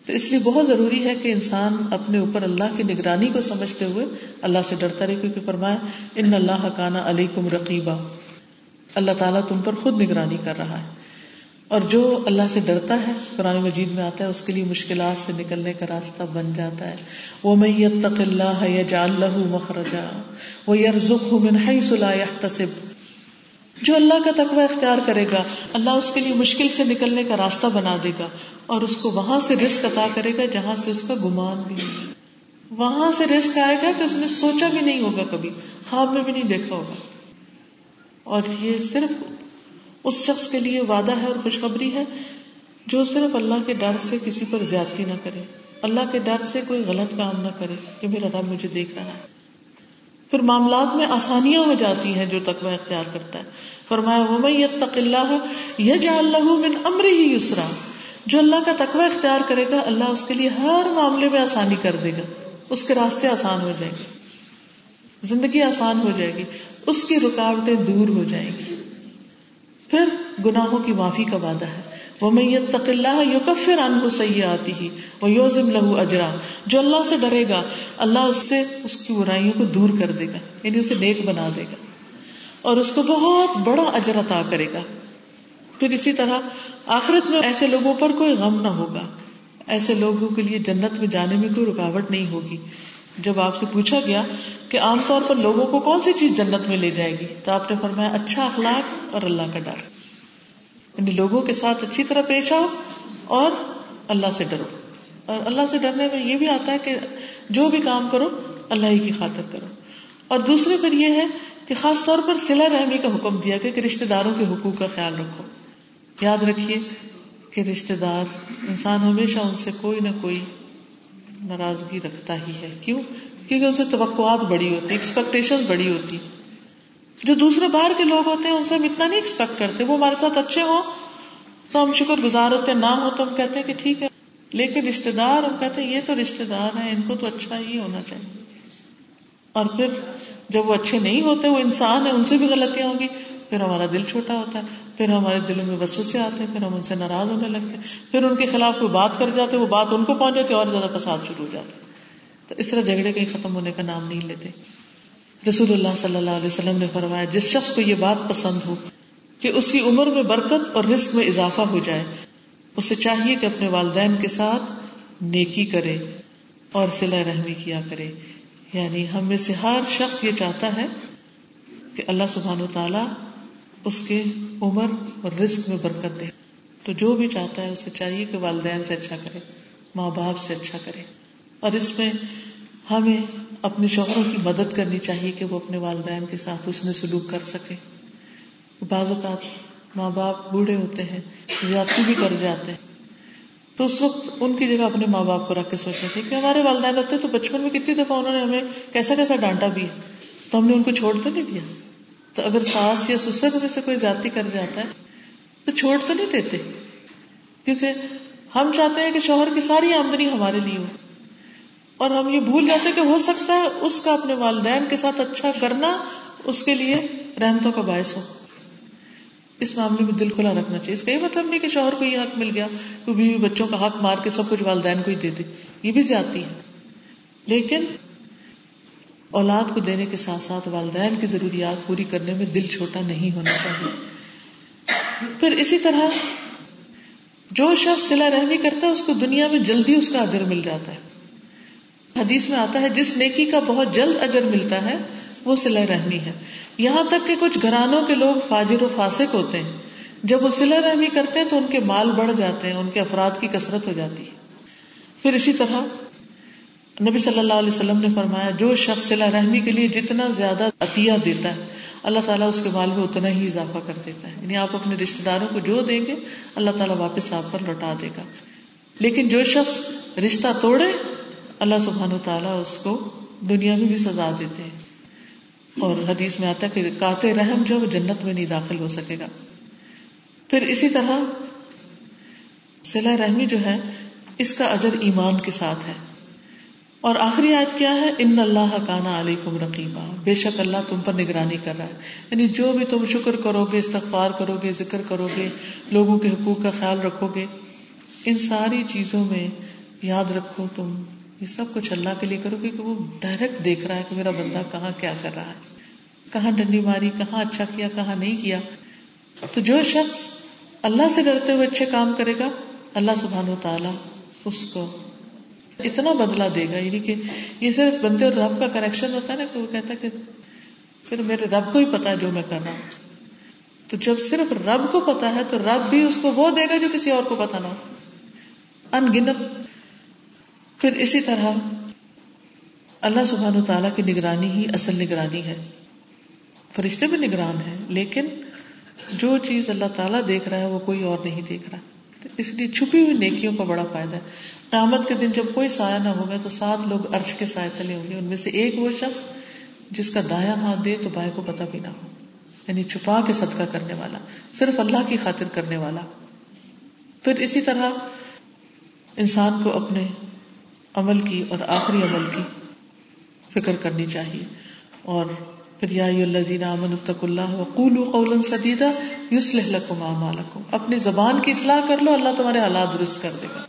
تو اس لیے بہت ضروری ہے کہ انسان اپنے اوپر اللہ کی نگرانی کو سمجھتے ہوئے اللہ سے ڈرتا رہے کیونکہ فرمایا ان اللہ کانا علی کم رقیبہ اللہ تعالیٰ تم پر خود نگرانی کر رہا ہے۔ اور جو اللہ سے ڈرتا ہے، قرآن مجید میں آتا ہے، اس کے لیے مشکلات سے نکلنے کا راستہ بن جاتا ہے۔ وہ میں یتق اللہ یا مخرجا وہ یرزق من حیث لا يحتسب۔ جو اللہ کا تقوی اختیار کرے گا، اللہ اس کے لیے مشکل سے نکلنے کا راستہ بنا دے گا اور اس کو وہاں سے رسک عطا کرے گا جہاں سے اس کا گمان بھی نہیں وہاں سے رسک آئے گا کہ اس نے سوچا بھی نہیں ہوگا کبھی، خواب میں بھی نہیں دیکھا ہوگا۔ اور یہ صرف اس شخص کے لیے وعدہ ہے اور خوشخبری ہے جو صرف اللہ کے ڈر سے کسی پر زیادتی نہ کرے۔ اللہ کے ڈر سے کوئی غلط کام نہ کرے کہ میرا رب مجھے دیکھ رہا ہے۔ پھر معاملات میں آسانیاں ہو جاتی ہیں جو تقوی اختیار کرتا ہے۔ فرمایا وہ میں اللہ یہ جا اللہ من امر ہی یسرا جو اللہ کا تقوی اختیار کرے گا، اللہ اس کے لیے ہر معاملے میں آسانی کر دے گا۔ اس کے راستے آسان ہو جائیں گے۔ زندگی آسان ہو جائے گی۔ اس کی رکاوٹیں دور ہو جائیں گی۔ پھر گناہوں کی معافی کا وعدہ ہے۔ وہ میت اللہ یو کفر ان آتی ہی وہ یوزم لہو اجرا جو اللہ سے ڈرے گا، اللہ اس سے اس کی برائیوں کو دور کر دے گا یعنی اسے نیک بنا دے گا۔ اور اس کو بہت بڑا اجر عطا کرے گا۔ پھر اسی طرح آخرت میں ایسے لوگوں پر کوئی غم نہ ہوگا۔ ایسے لوگوں کے لیے جنت میں جانے میں کوئی رکاوٹ نہیں ہوگی۔ جب آپ سے پوچھا گیا کہ عام طور پر لوگوں کو کون سی چیز جنت میں لے جائے گی، تو آپ نے فرمایا اچھا اخلاق اور اللہ کا ڈر۔ یعنی لوگوں کے ساتھ اچھی طرح پیش آؤ اور اللہ سے ڈرو۔ اور اللہ سے ڈرنے میں یہ بھی آتا ہے کہ جو بھی کام کرو، اللہ ہی کی خاطر کرو۔ اور دوسرے پھر یہ ہے کہ خاص طور پر سلا رحمی کا حکم دیا گیا کہ رشتے داروں کے حقوق کا خیال رکھو۔ یاد رکھیے کہ رشتے دار انسان ہمیشہ ان سے کوئی نہ کوئی ناراضگی رکھتا ہی ہے۔ کیوں؟ کیونکہ ان سے توقعات بڑی ہوتی ایکسپیکٹیشن بڑی ہوتی۔ جو دوسرے باہر کے لوگ ہوتے ہیں، ان سے ہم اتنا نہیں ایکسپیکٹ کرتے۔ وہ ہمارے ساتھ اچھے ہوں تو ہم شکر گزار ہوتے ہیں نہ ہو تو ہم کہتے ہیں کہ ٹھیک ہے۔ لیکن رشتے دار ہم کہتے ہیں یہ تو رشتے دار ہیں، ان کو تو اچھا ہی ہونا چاہیے۔ اور پھر جب وہ اچھے نہیں ہوتے، وہ انسان ہے ان سے بھی غلطیاں ہوں گی۔ پھر ہمارا دل چھوٹا ہوتا ہے، پھر ہمارے دلوں میں وسوسے آتے ہیں، پھر ہم ان سے ناراض ہونے لگتے ہیں۔ پھر ان کے خلاف کوئی بات کر جاتے وہ بات ان کو پہنچ جاتی اور زیادہ فساد شروع ہو جاتا تو اس طرح جھگڑے کہیں ختم ہونے کا نام نہیں لیتے۔ رسول اللہ صلی اللہ علیہ وسلم نے فرمایا، جس شخص کو یہ بات پسند ہو کہ اس کی عمر میں برکت اور رسک میں اضافہ ہو جائے، اسے چاہیے کہ اپنے والدین کے ساتھ نیکی کرے اور سلا رحمی کیا کرے۔ یعنی ہم میں سے ہر شخص یہ چاہتا ہے کہ اللہ سبحان و تعالی اس کے عمر اور رزق میں برکت دے۔ تو جو بھی چاہتا ہے، اسے چاہیے کہ والدین سے اچھا کرے، ماں باپ سے اچھا کرے۔ اور اس میں ہمیں اپنے شوہروں کی مدد کرنی چاہیے کہ وہ اپنے والدین کے ساتھ اس میں سلوک کر سکے۔ بعض اوقات ماں باپ بوڑھے ہوتے ہیں، زیادتی بھی کر جاتے ہیں۔ تو اس وقت ان کی جگہ اپنے ماں باپ کو رکھ کے سوچنا چاہیے کہ ہمارے والدین ہوتے تو بچپن میں کتنی دفعہ انہوں نے ہمیں کیسا کیسا ڈانٹا بھی ہے۔ تو ہم نے ان کو چھوڑ تو نہیں دیا۔ تو اگر ساس یا سسر میں سے کوئی زیادتی کر جاتا ہے، تو چھوڑ تو نہیں دیتے۔ کیونکہ ہم چاہتے ہیں کہ شوہر کی ساری آمدنی ہمارے لیے ہو۔ اور ہم یہ بھول جاتے کہ ہو سکتا ہے اس کا اپنے والدین کے ساتھ اچھا کرنا اس کے لیے رحمتوں کا باعث ہو۔ اس معاملے میں دل کھلا رکھنا چاہیے۔ اس کا یہ مطلب نہیں کہ شوہر کو یہ حق مل گیا کہ بیوی بچوں کا حق مار کے سب کچھ والدین کو ہی دے دے۔ یہ بھی زیادتی ہے۔ لیکن اولاد کو دینے کے ساتھ ساتھ والدین کی ضروریات پوری کرنے میں دل چھوٹا نہیں ہونا چاہیے۔ پھر اسی طرح جو شخص سلا رحمی کرتا ہے، اس کو دنیا میں جلدی اس کا اجر مل جاتا ہے۔ حدیث میں آتا ہے، جس نیکی کا بہت جلد اجر ملتا ہے، وہ سلا رحمی ہے۔ یہاں تک کہ کچھ گھرانوں کے لوگ فاجر و فاسق ہوتے ہیں۔ جب وہ سلا رحمی کرتے ہیں تو ان کے مال بڑھ جاتے ہیں، ان کے افراد کی کثرت ہو جاتی ہے۔ پھر اسی طرح نبی صلی اللہ علیہ وسلم نے فرمایا، جو شخص صلاح رحمی کے لیے جتنا زیادہ عطیہ دیتا ہے، اللہ تعالیٰ اس کے مال میں اتنا ہی اضافہ کر دیتا ہے۔ یعنی آپ اپنے رشتے داروں کو جو دیں گے، اللہ تعالیٰ واپس آپ پر لوٹا دے گا۔ لیکن جو شخص رشتہ توڑے، اللہ سبحان و تعالیٰ اس کو دنیا میں بھی سزا دیتے ہیں۔ اور حدیث میں آتا ہے کہ کاتے رحم جو وہ جنت میں نہیں داخل ہو سکے گا۔ پھر اسی طرح سلا رحمی جو ہے، اس کا اجر ایمان کے ساتھ ہے۔ اور آخری آیت کیا ہے؟ ان اللہ کانا علی کم رقیبہ بے شک اللہ تم پر نگرانی کر رہا ہے۔ یعنی جو بھی تم شکر کرو گے استغفار کرو گے ذکر کرو گے لوگوں کے حقوق کا خیال رکھو گے ان ساری چیزوں میں یاد رکھو تم۔ یہ سب کچھ اللہ کے لیے کرو گے کہ وہ ڈائریکٹ دیکھ رہا ہے کہ میرا بندہ کہاں کیا کر رہا ہے۔ کہاں ڈنڈی ماری، کہاں اچھا کیا، کہاں نہیں کیا۔ تو جو شخص اللہ سے ڈرتے ہوئے اچھے کام کرے گا، اللہ سبحان و تعالیٰ اس کو اتنا بدلا دے گا یعنی کہ یہ صرف بندے اور رب کا کنیکشن ہوتا ہے نا کہ وہ کہتا ہے کہ صرف میرے رب کو ہی پتا ہے جو میں کر رہا ہوں تو جب صرف رب کو پتا ہے، تو رب بھی اس کو وہ دے گا جو کسی اور کو پتا نہ ہو۔ انگنت۔ پھر اسی طرح اللہ سبحان و تعالیٰ کی نگرانی ہی اصل نگرانی ہے۔ فرشتے بھی نگران ہے لیکن جو چیز اللہ تعالیٰ دیکھ رہا ہے، وہ کوئی اور نہیں دیکھ رہا۔ اس لیے چھپی ہوئی نیکیوں کا بڑا فائدہ ہے۔ قیامت کے دن جب کوئی سایہ نہ ہوگا تو سات لوگ عرش کے سائے تلے ہوں گے۔ ان میں سے ایک وہ شخص جس کا دایا ہاتھ دے تو بائیں کو پتا بھی نہ ہو۔ یعنی چھپا کے صدقہ کرنے والا، صرف اللہ کی خاطر کرنے والا۔ پھر اسی طرح انسان کو اپنے عمل کی اور آخری عمل کی فکر کرنی چاہیے۔ اور پھر یا امن اللہ قولا سدیدہ یوسلح لکم اعمالکم۔ اپنی زبان کی اصلاح کر لو، اللہ تمہارے حالات درست کر دے گا۔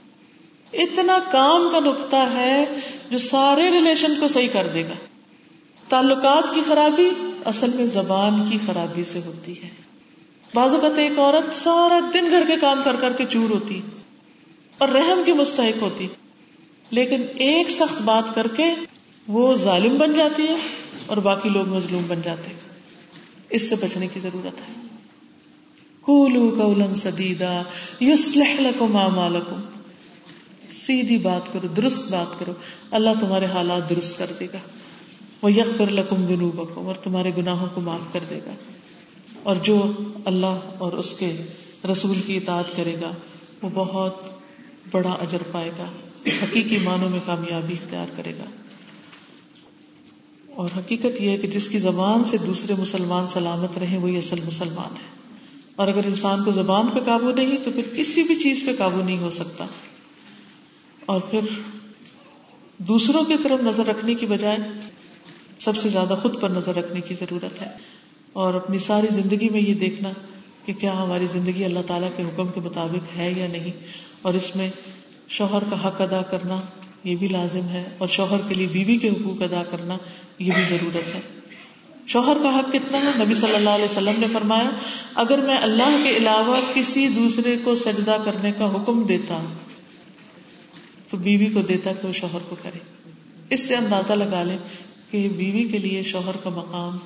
اتنا کام کا نقطہ ہے جو سارے ریلیشن کو صحیح کر دے گا۔ تعلقات کی خرابی اصل میں زبان کی خرابی سے ہوتی ہے۔ بعض اوقات ایک عورت سارا دن گھر کے کام کر کر کے چور ہوتی اور رحم کی مستحق ہوتی، لیکن ایک سخت بات کر کے وہ ظالم بن جاتی ہے اور باقی لوگ مظلوم بن جاتے ہیں۔ اس سے بچنے کی ضرورت ہے۔ کولو سدیدا سیدھی بات کرو، درست بات کرو۔ اللہ تمہارے حالات درست کر دے گا۔ وہ یک کر لکم جنوبکم اور تمہارے گناہوں کو معاف کر دے گا۔ اور جو اللہ اور اس کے رسول کی اطاعت کرے گا، وہ بہت بڑا اجر پائے گا۔ حقیقی معنوں میں کامیابی اختیار کرے گا۔ اور حقیقت یہ ہے کہ جس کی زبان سے دوسرے مسلمان سلامت رہے وہی اصل مسلمان ہے۔ اور اگر انسان کو زبان پہ قابو نہیں، تو پھر کسی بھی چیز پہ قابو نہیں ہو سکتا۔ اور پھر دوسروں کی طرف نظر رکھنے کی بجائے سب سے زیادہ خود پر نظر رکھنے کی ضرورت ہے۔ اور اپنی ساری زندگی میں یہ دیکھنا کہ کیا ہماری زندگی اللہ تعالیٰ کے حکم کے مطابق ہے یا نہیں۔ اور اس میں شوہر کا حق ادا کرنا یہ بھی لازم ہے۔ اور شوہر کے لیے بیوی کے حقوق ادا کرنا یہ بھی ضرورت ہے۔ شوہر کا حق کتنا ہے؟ نبی صلی اللہ علیہ وسلم نے فرمایا، اگر میں اللہ کے علاوہ کسی دوسرے کو سجدہ کرنے کا حکم دیتا تو بیوی کو دیتا کہ وہ شوہر کو کرے۔ اس سے اندازہ لگا لیں کہ بیوی کے لیے شوہر کا مقام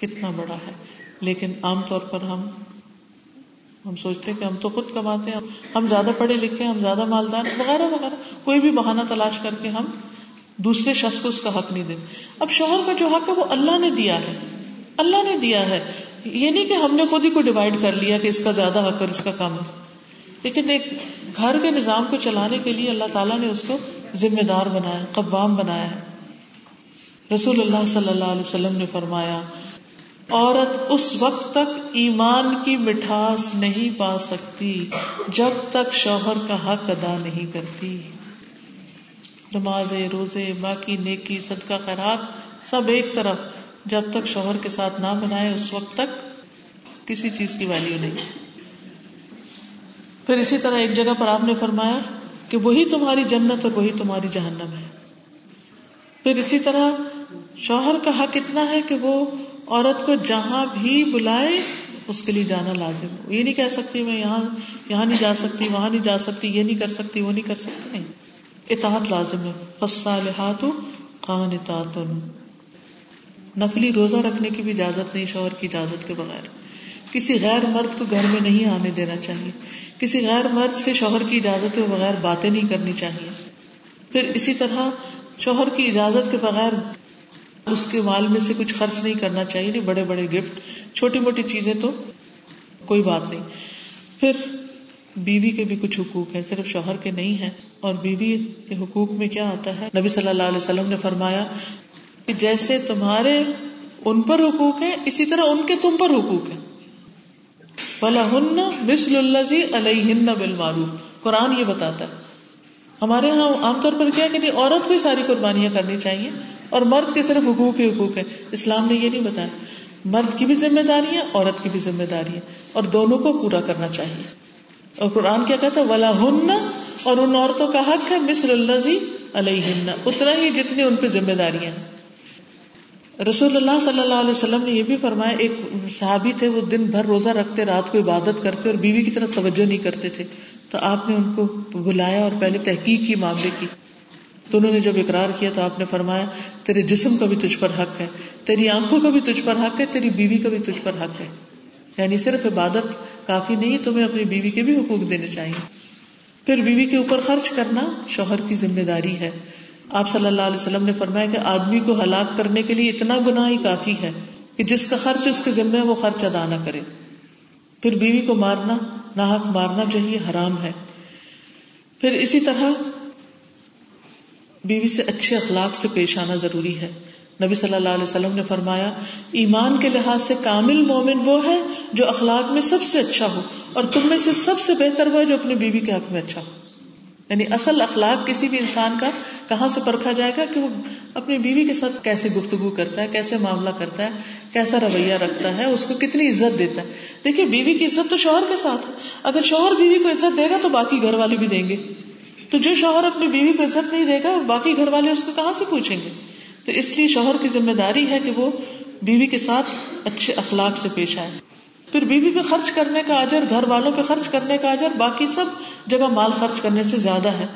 کتنا بڑا ہے۔ لیکن عام طور پر ہم ہم سوچتے ہیں کہ ہم تو خود کماتے ہیں، ہم زیادہ پڑھے لکھے ہم زیادہ مالدار وغیرہ وغیرہ۔ کوئی بھی بہانہ تلاش کر کے ہم دوسرے شخص کو اس کا حق نہیں دے۔ اب شوہر کا جو حق ہے وہ اللہ نے دیا ہے۔ اللہ نے دیا ہے۔ یہ نہیں کہ ہم نے خود ہی کو ڈیوائڈ کر لیا کہ اس کا زیادہ حق اور اس کا کم ہے۔ لیکن ایک گھر کے نظام کو چلانے کے لیے اللہ تعالیٰ نے اس کو ذمہ دار بنایا قبام بنایا ہے۔ رسول اللہ صلی اللہ علیہ وسلم نے فرمایا، عورت اس وقت تک ایمان کی مٹھاس نہیں پا سکتی جب تک شوہر کا حق ادا نہیں کرتی۔ نماز روزے، باقی نیکی، صدقہ، خیرات سب ایک طرف جب تک شوہر کے ساتھ نہ بنائے اس وقت تک کسی چیز کی ویلو نہیں۔ پھر اسی طرح ایک جگہ پر آپ نے فرمایا کہ وہی تمہاری جنت اور وہی تمہاری جہنم ہے۔ پھر اسی طرح شوہر کا حق اتنا ہے کہ وہ عورت کو جہاں بھی بلائے اس کے لیے جانا لازم یہ نہیں کہہ سکتی میں یہاں یہاں نہیں جا سکتی، وہاں نہیں جا سکتی، یہ نہیں کر سکتی، وہ نہیں کر سکتی، نہیں۔ اطاعت لازم ہے۔ فصالحات قانتات نفلی روزہ رکھنے کی بھی اجازت نہیں، شوہر کی اجازت کے بغیر۔ کسی غیر مرد کو گھر میں نہیں آنے دینا چاہیے۔ کسی غیر مرد سے شوہر کی اجازت کے بغیر باتیں نہیں کرنی چاہیے۔ پھر اسی طرح شوہر کی اجازت کے بغیر اس کے مال میں سے کچھ خرچ نہیں کرنا چاہیے نہیں بڑے بڑے گفٹ، چھوٹی موٹی چیزیں تو کوئی بات نہیں۔ پھر بیوی کے بھی کچھ حقوق ہیں، صرف شوہر کے نہیں ہیں۔ اور بیوی کے حقوق میں کیا آتا ہے؟ نبی صلی اللہ علیہ وسلم نے فرمایا کہ جیسے تمہارے ان پر حقوق ہیں، اسی طرح ان کے تم پر حقوق ہیں۔ بلا ہن بسل اللہ علیہ بالمعروف۔ قرآن یہ بتاتا ہے۔ ہمارے یہاں عام طور پر کیا کہ عورت کو ساری قربانیاں کرنی چاہیے اور مرد کے صرف حقوق ہی حقوق ہے اسلام نے یہ نہیں بتایا۔ مرد کی بھی ذمہ داری ہے عورت کی بھی ذمہ داری ہے اور دونوں کو پورا کرنا چاہیے۔ اور قرآن کیا کہتا ہے؟ ولا ہن اور ان عورتوں کا حق ہے مصر اللہ علیہ اتنا ہی جتنی ان پہ ذمہ داریاں رسول اللہ صلی اللہ علیہ وسلم نے یہ بھی فرمایا، ایک صحابی تھے، وہ دن بھر روزہ رکھتے، رات کو عبادت کرتے اور بیوی کی طرف توجہ نہیں کرتے تھے۔ تو آپ نے ان کو بلایا اور پہلے تحقیق کی، معاملے کی۔ تو انہوں نے جب اقرار کیا تو آپ نے فرمایا، تیرے جسم کا بھی تجھ پر حق ہے، تیری آنکھوں کا بھی تجھ پر حق ہے، تیری بیوی کا بھی تجھ پر حق ہے۔ یعنی صرف عبادت کافی نہیں، تمہیں اپنی بیوی کے بھی حقوق دینے چاہیے۔ پھر بیوی کے اوپر خرچ کرنا شوہر کی ذمہ داری ہے۔ آپ صلی اللہ علیہ وسلم نے فرمایا کہ آدمی کو ہلاک کرنے کے لیے اتنا گنا ہی کافی ہے کہ جس کا خرچ اس کے ذمے وہ خرچ ادا نہ کرے۔ پھر بیوی کو مارنا ناحک مارنا جو چاہیے، حرام ہے۔ پھر اسی طرح بیوی سے اچھے اخلاق سے پیش آنا ضروری ہے۔ نبی صلی اللہ علیہ وسلم نے فرمایا، ایمان کے لحاظ سے کامل مومن وہ ہے جو اخلاق میں سب سے اچھا ہو اور تم میں سے سب سے بہتر وہ ہے جو اپنی بیوی کے حق میں اچھا ہو۔ یعنی اصل اخلاق کسی بھی انسان کا کہاں سے پرکھا جائے گا کہ وہ اپنی بیوی کے ساتھ کیسے گفتگو کرتا ہے، کیسے معاملہ کرتا ہے، کیسا رویہ رکھتا ہے، اس کو کتنی عزت دیتا ہے۔ دیکھیے، بیوی کی عزت تو شوہر کے ساتھ ہے۔ اگر شوہر بیوی کو عزت دے گا تو باقی گھر والے بھی دیں گے۔ تو جو شوہر اپنی بیوی کو عزت نہیں دے گا، باقی گھر والے اس کو کہاں سے پوچھیں گے؟ تو اس لیے شوہر کی ذمہ داری ہے کہ وہ بیوی کے ساتھ اچھے اخلاق سے پیش آئے۔ پھر بیوی پہ خرچ کرنے کا اجر، گھر والوں پہ خرچ کرنے کا اجر، باقی سب جگہ مال خرچ کرنے سے زیادہ ہے۔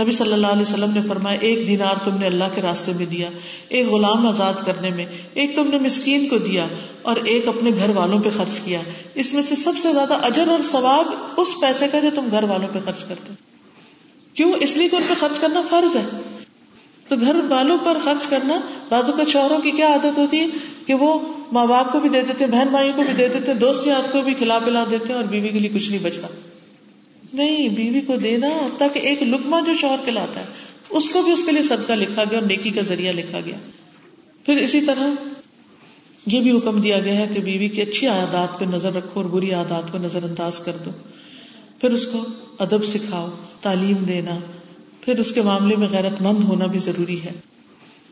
نبی صلی اللہ علیہ وسلم نے فرمایا، ایک دینار تم نے اللہ کے راستے میں دیا، ایک غلام آزاد کرنے میں، ایک تم نے مسکین کو دیا اور ایک اپنے گھر والوں پہ خرچ کیا۔ اس میں سے سب سے زیادہ اجر اور ثواب اس پیسے کا جو تم گھر والوں پہ خرچ کرتے کیوں؟ اس لیے کہ ان پہ خرچ کرنا فرض ہے۔ تو گھر والوں پر خرچ کرنا بازو کا شوہروں کی کیا عادت ہوتی ہے کہ وہ ماں باپ کو بھی دے دیتے بہن بھائیوں کو بھی دے دیتے دوست یاد کو بھی کھلا پلا دیتے ہیں اور بیوی کے لیے کچھ نہیں بچتا۔ نہیں، بیوی کو دینا تاکہ ایک لکما جو شوہر کھلاتا ہے، اس کو بھی اس کے لیے صدقہ لکھا گیا اور نیکی کا ذریعہ لکھا گیا۔ پھر اسی طرح یہ بھی حکم دیا گیا ہے کہ بیوی کی اچھی عادات پہ نظر رکھو اور بری عادات کو نظر انداز کر دو۔ پھر اس کو ادب سکھاؤ، تعلیم دینا۔ پھر اس کے معاملے میں غیرت مند ہونا بھی ضروری ہے۔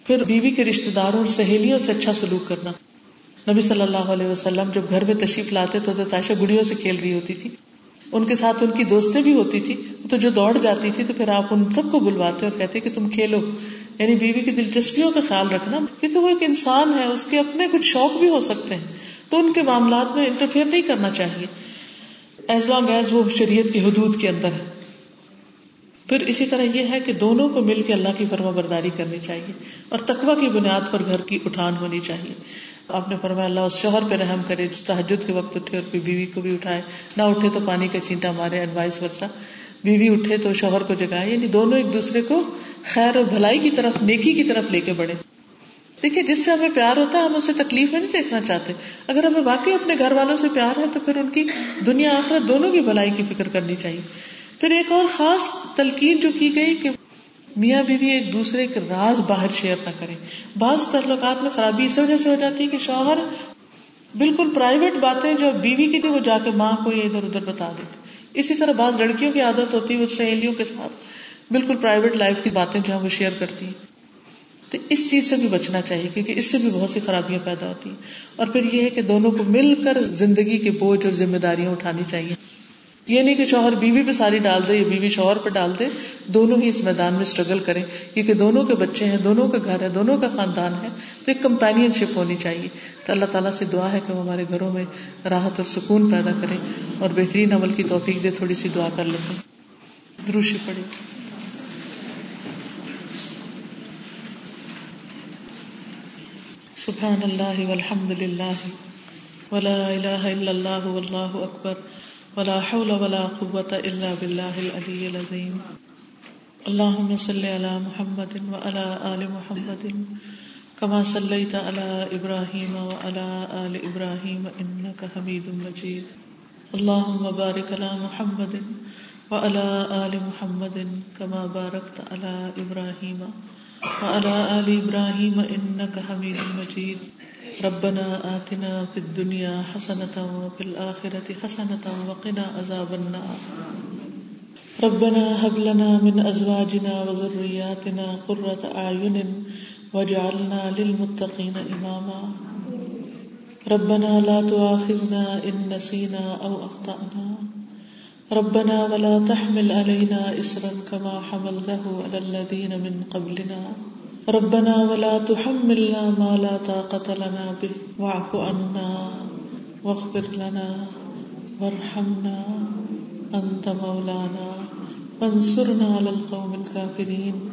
پھر بیوی کے رشتے داروں اور سہیلیوں سے اچھا سلوک کرنا۔ نبی صلی اللہ علیہ وسلم جب گھر میں تشریف لاتے تو تاشا گڑیوں سے کھیل رہی ہوتی تھی۔ ان کے ساتھ ان کی دوستیں بھی ہوتی تھی تو جو دوڑ جاتی تھی تو پھر آپ ان سب کو بلواتے اور کہتے کہ تم کھیلو۔ یعنی بیوی کی دلچسپیوں کا خیال رکھنا، کیونکہ وہ ایک انسان ہے، اس کے اپنے کچھ شوق بھی ہو سکتے ہیں۔ تو ان کے معاملات میں انٹرفیئر نہیں کرنا چاہیے۔ ایز لانگ ایز وہ شریعت کی حدود کے اندر ہے۔ پھر اسی طرح یہ ہے کہ دونوں کو مل کے اللہ کی فرما برداری کرنی چاہیے اور تقوا کی بنیاد پر گھر کی اٹھان ہونی چاہیے۔ آپ نے فرمایا، اللہ اس شوہر پہ رحم کرے، جو تحجد کے وقت اٹھے اور بیوی کو بھی اٹھائے، نہ اٹھے تو پانی کا چینٹا مارے ایڈوائس ورسا بیوی اٹھے تو شوہر کو جگائے یعنی دونوں ایک دوسرے کو خیر اور بھلائی کی طرف، نیکی کی طرف لے کے بڑھے۔ دیکھیے، جس سے ہمیں پیار ہوتا ہے، ہم اسے تکلیف میں نہیں دیکھنا چاہتے۔ اگر ہمیں واقعی اپنے گھر والوں سے پیار ہے تو پھر ان کی دنیا آخرت دونوں کی بھلائی کی فکر کرنی چاہیے۔ پھر ایک اور خاص تلقین جو کی گئی کہ میاں بیوی ایک دوسرے کے راز باہر شیئر نہ کریں۔ بعض تعلقات میں خرابی اس وجہ سے ہو جاتی ہے کہ شوہر بالکل پرائیویٹ باتیں جو بیوی کی تھی وہ جا کے ماں کو یہ ادھر ادھر بتا دیتے اسی طرح بعض لڑکیوں کی عادت ہوتی ہے وہ سہیلیوں کے ساتھ بالکل پرائیویٹ لائف کی باتیں جو ہے وہ شیئر کرتی ہیں۔ تو اس چیز سے بھی بچنا چاہیے کیونکہ اس سے بھی بہت سی خرابیاں پیدا ہوتی ہیں۔ اور پھر یہ ہے کہ دونوں کو مل کر زندگی کے بوجھ اور ذمہ داریاں اٹھانی چاہیے۔ یہ نہیں کہ شوہر بیوی پہ ساری ڈال دے یا بیوی شوہر پہ ڈال دے، دونوں ہی اس میدان میں اسٹرگل کریں۔ کیونکہ دونوں کے بچے ہیں، دونوں کا گھر ہے، دونوں کا خاندان ہے، تو ایک کمپینین شپ ہونی چاہیے۔ تو اللہ تعالیٰ سے دعا ہے کہ وہ ہمارے گھروں میں راحت اور سکون پیدا کرے اور بہترین عمل کی توفیق دے، تھوڑی سی دعا کر لیتے دروشی پڑے سبحان اللہ والحمد للہ۔ ولا الہ الا اللہ واللہ اکبر۔ ولا حول ولا قوة الا بالله العلي العظيم. اللهم صل على محمد وعلى آل محمد كما صليت على إبراهيم وعلى آل إبراهيم إنك حميد مجيد. اللهم بارك على محمد وعلى آل محمد كما باركت على إبراهيم وعلى آل إبراهيم إنك حميد مجيد. ربنا آتنا في الدنيا حسنة وفي الآخرة حسنة وقنا عذاب النار. ربنا هب لنا من ازواجنا وذرياتنا قرة اعين واجعلنا للمتقين اماما. ربنا لا تؤاخذنا ان نسينا او اخطانا ربنا ولا تحمل علينا اسرا كما حملته على الذين من قبلنا. ربنا ولا تحملنا ما لا طاقة لنا به. واعف عنا واغفر لنا وارحمنا. انت مولانا. فانصرنا على القوم الكافرين.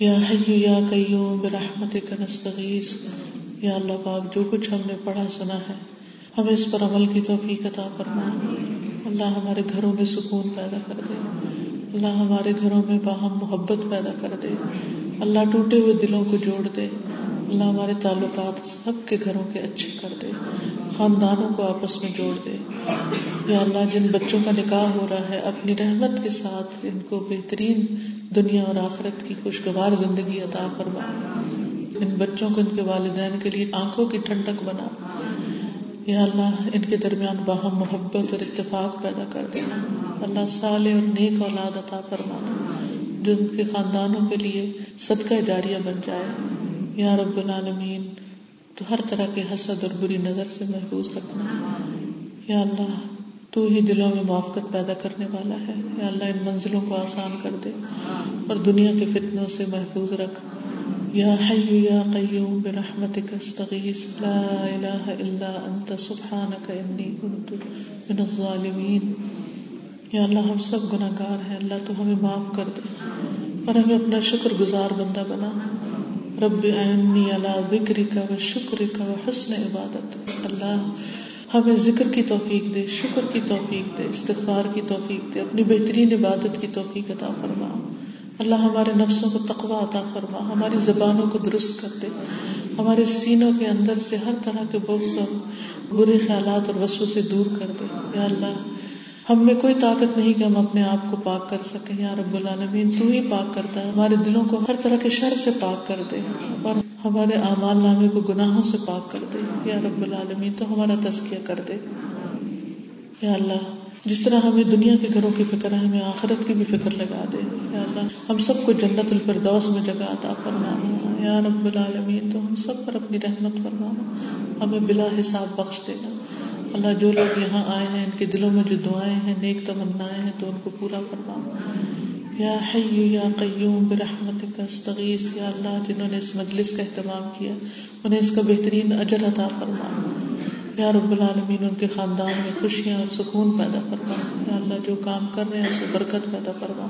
یا حی یا قیوم برحمتک نستغیث یا اللہ پاک، جو کچھ ہم نے پڑھا سنا ہے ہمیں اس پر عمل کی توفیق عطا فرما. اللہ ہمارے گھروں میں سکون پیدا کر دے. اللہ ہمارے گھروں میں باہم محبت پیدا کر دے. اللہ ٹوٹے ہوئے دلوں کو جوڑ دے۔ اللہ ہمارے تعلقات سب کے گھروں کے اچھے کر دے۔ خاندانوں کو آپس میں جوڑ دے۔ یا اللہ، جن بچوں کا نکاح ہو رہا ہے، اپنی رحمت کے ساتھ ان کو بہترین دنیا اور آخرت کی خوشگوار زندگی عطا فرما۔ ان بچوں کو ان کے والدین کے لیے آنکھوں کی ٹھنڈک بنا۔ یا اللہ، ان کے درمیان باہم محبت اور اتفاق پیدا کر دینا اللہ سال اور نیک اولاد عطا فرمانا جو ان کے خاندانوں کے لیے صدقہ جاریہ بن جائے۔ یا رب العالمین، تو ہر طرح کے حسد اور بری نظر سے محفوظ رکھنا۔ یا اللہ، تو ہی دلوں میں موافقت پیدا کرنے والا ہے۔ یا اللہ، ان منزلوں کو آسان کر دے اور دنیا کے فتنوں سے محفوظ رکھ۔ یا حی یا قیوم برحمتک استغیث، لا الہ الا انت، سبحانک انی کنت من الظالمین۔ یا اللہ ہم سب گناہ گار ہیں، اللہ تو ہمیں معاف کر دے۔ اور ہمیں اپنا شکر گزار بندہ بنا۔ رب اعنی علی ذکرک و شکرک و حسن عبادت اللہ ہمیں ذکر کی توفیق دے، شکر کی توفیق دے، استغفار کی توفیق دے، اپنی بہترین عبادت کی توفیق عطا فرما۔ اللہ ہمارے نفسوں کو تقوی عطا فرما، ہماری زبانوں کو درست کر دے۔ ہمارے سینوں کے اندر سے ہر طرح کے بغض اور برے خیالات اور وسو سے دور کر دے۔ یا اللہ ہم میں کوئی طاقت نہیں کہ ہم اپنے آپ کو پاک کر سکیں۔ یا رب العالمین، تو ہی پاک کرتا ہے۔ ہمارے دلوں کو ہر طرح کے شر سے پاک کر دے۔ اور ہمارے اعمال نامے کو گناہوں سے پاک کر دے۔ یا رب العالمین، تو ہمارا تزکیہ کر دے۔ یا اللہ، جس طرح ہمیں دنیا کے گھروں کی فکر ہے، ہمیں آخرت کی بھی فکر لگا دے۔ یا اللہ، ہم سب کو جنت الفردوس میں جگہ عطا فرمانا یا رب العالمین، تو ہم سب پر اپنی رحمت فرمانا ہمیں بلا حساب بخش دینا۔ اللہ جو لوگ یہاں آئے ہیں، ان کے دلوں میں جو دعائیں ہیں، نیک تمنا ہیں، تو ان کو پورا فرما۔ یا حیو یا قیوم برحمت کا استغیث یا اللہ، جنہوں نے اس مجلس کا اہتمام کیا، انہیں اس کا بہترین اجر عطا فرما۔ یا رب العالمین، ان کے خاندان میں خوشیاں اور سکون پیدا فرما۔ یا اللہ، جو کام کر رہے ہیں، اس سے برکت پیدا فرما۔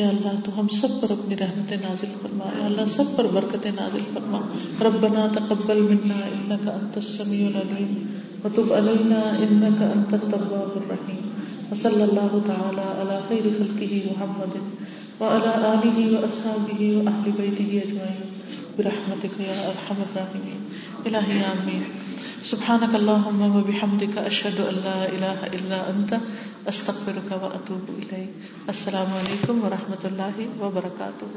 یا اللہ، تو ہم سب پر اپنی رحمت نازل فرما۔ یا اللہ، سب پر برکت نازل فرما۔ ربنا تقبل منا انك انت السميع العليم وتب علينا انك انت التواب الرحيم. وصلى الله تعالى على خير خلقه محمد وعلى اله واصحابه واهل بيته اجمعين برحمتك يا ارحم الراحمين. الهي امين سبحانك اللهم وبحمدك اشهد ان لا اله الا انت استغفرك واتوب اليك السلام علیکم ورحمۃ اللہ وبرکاتہ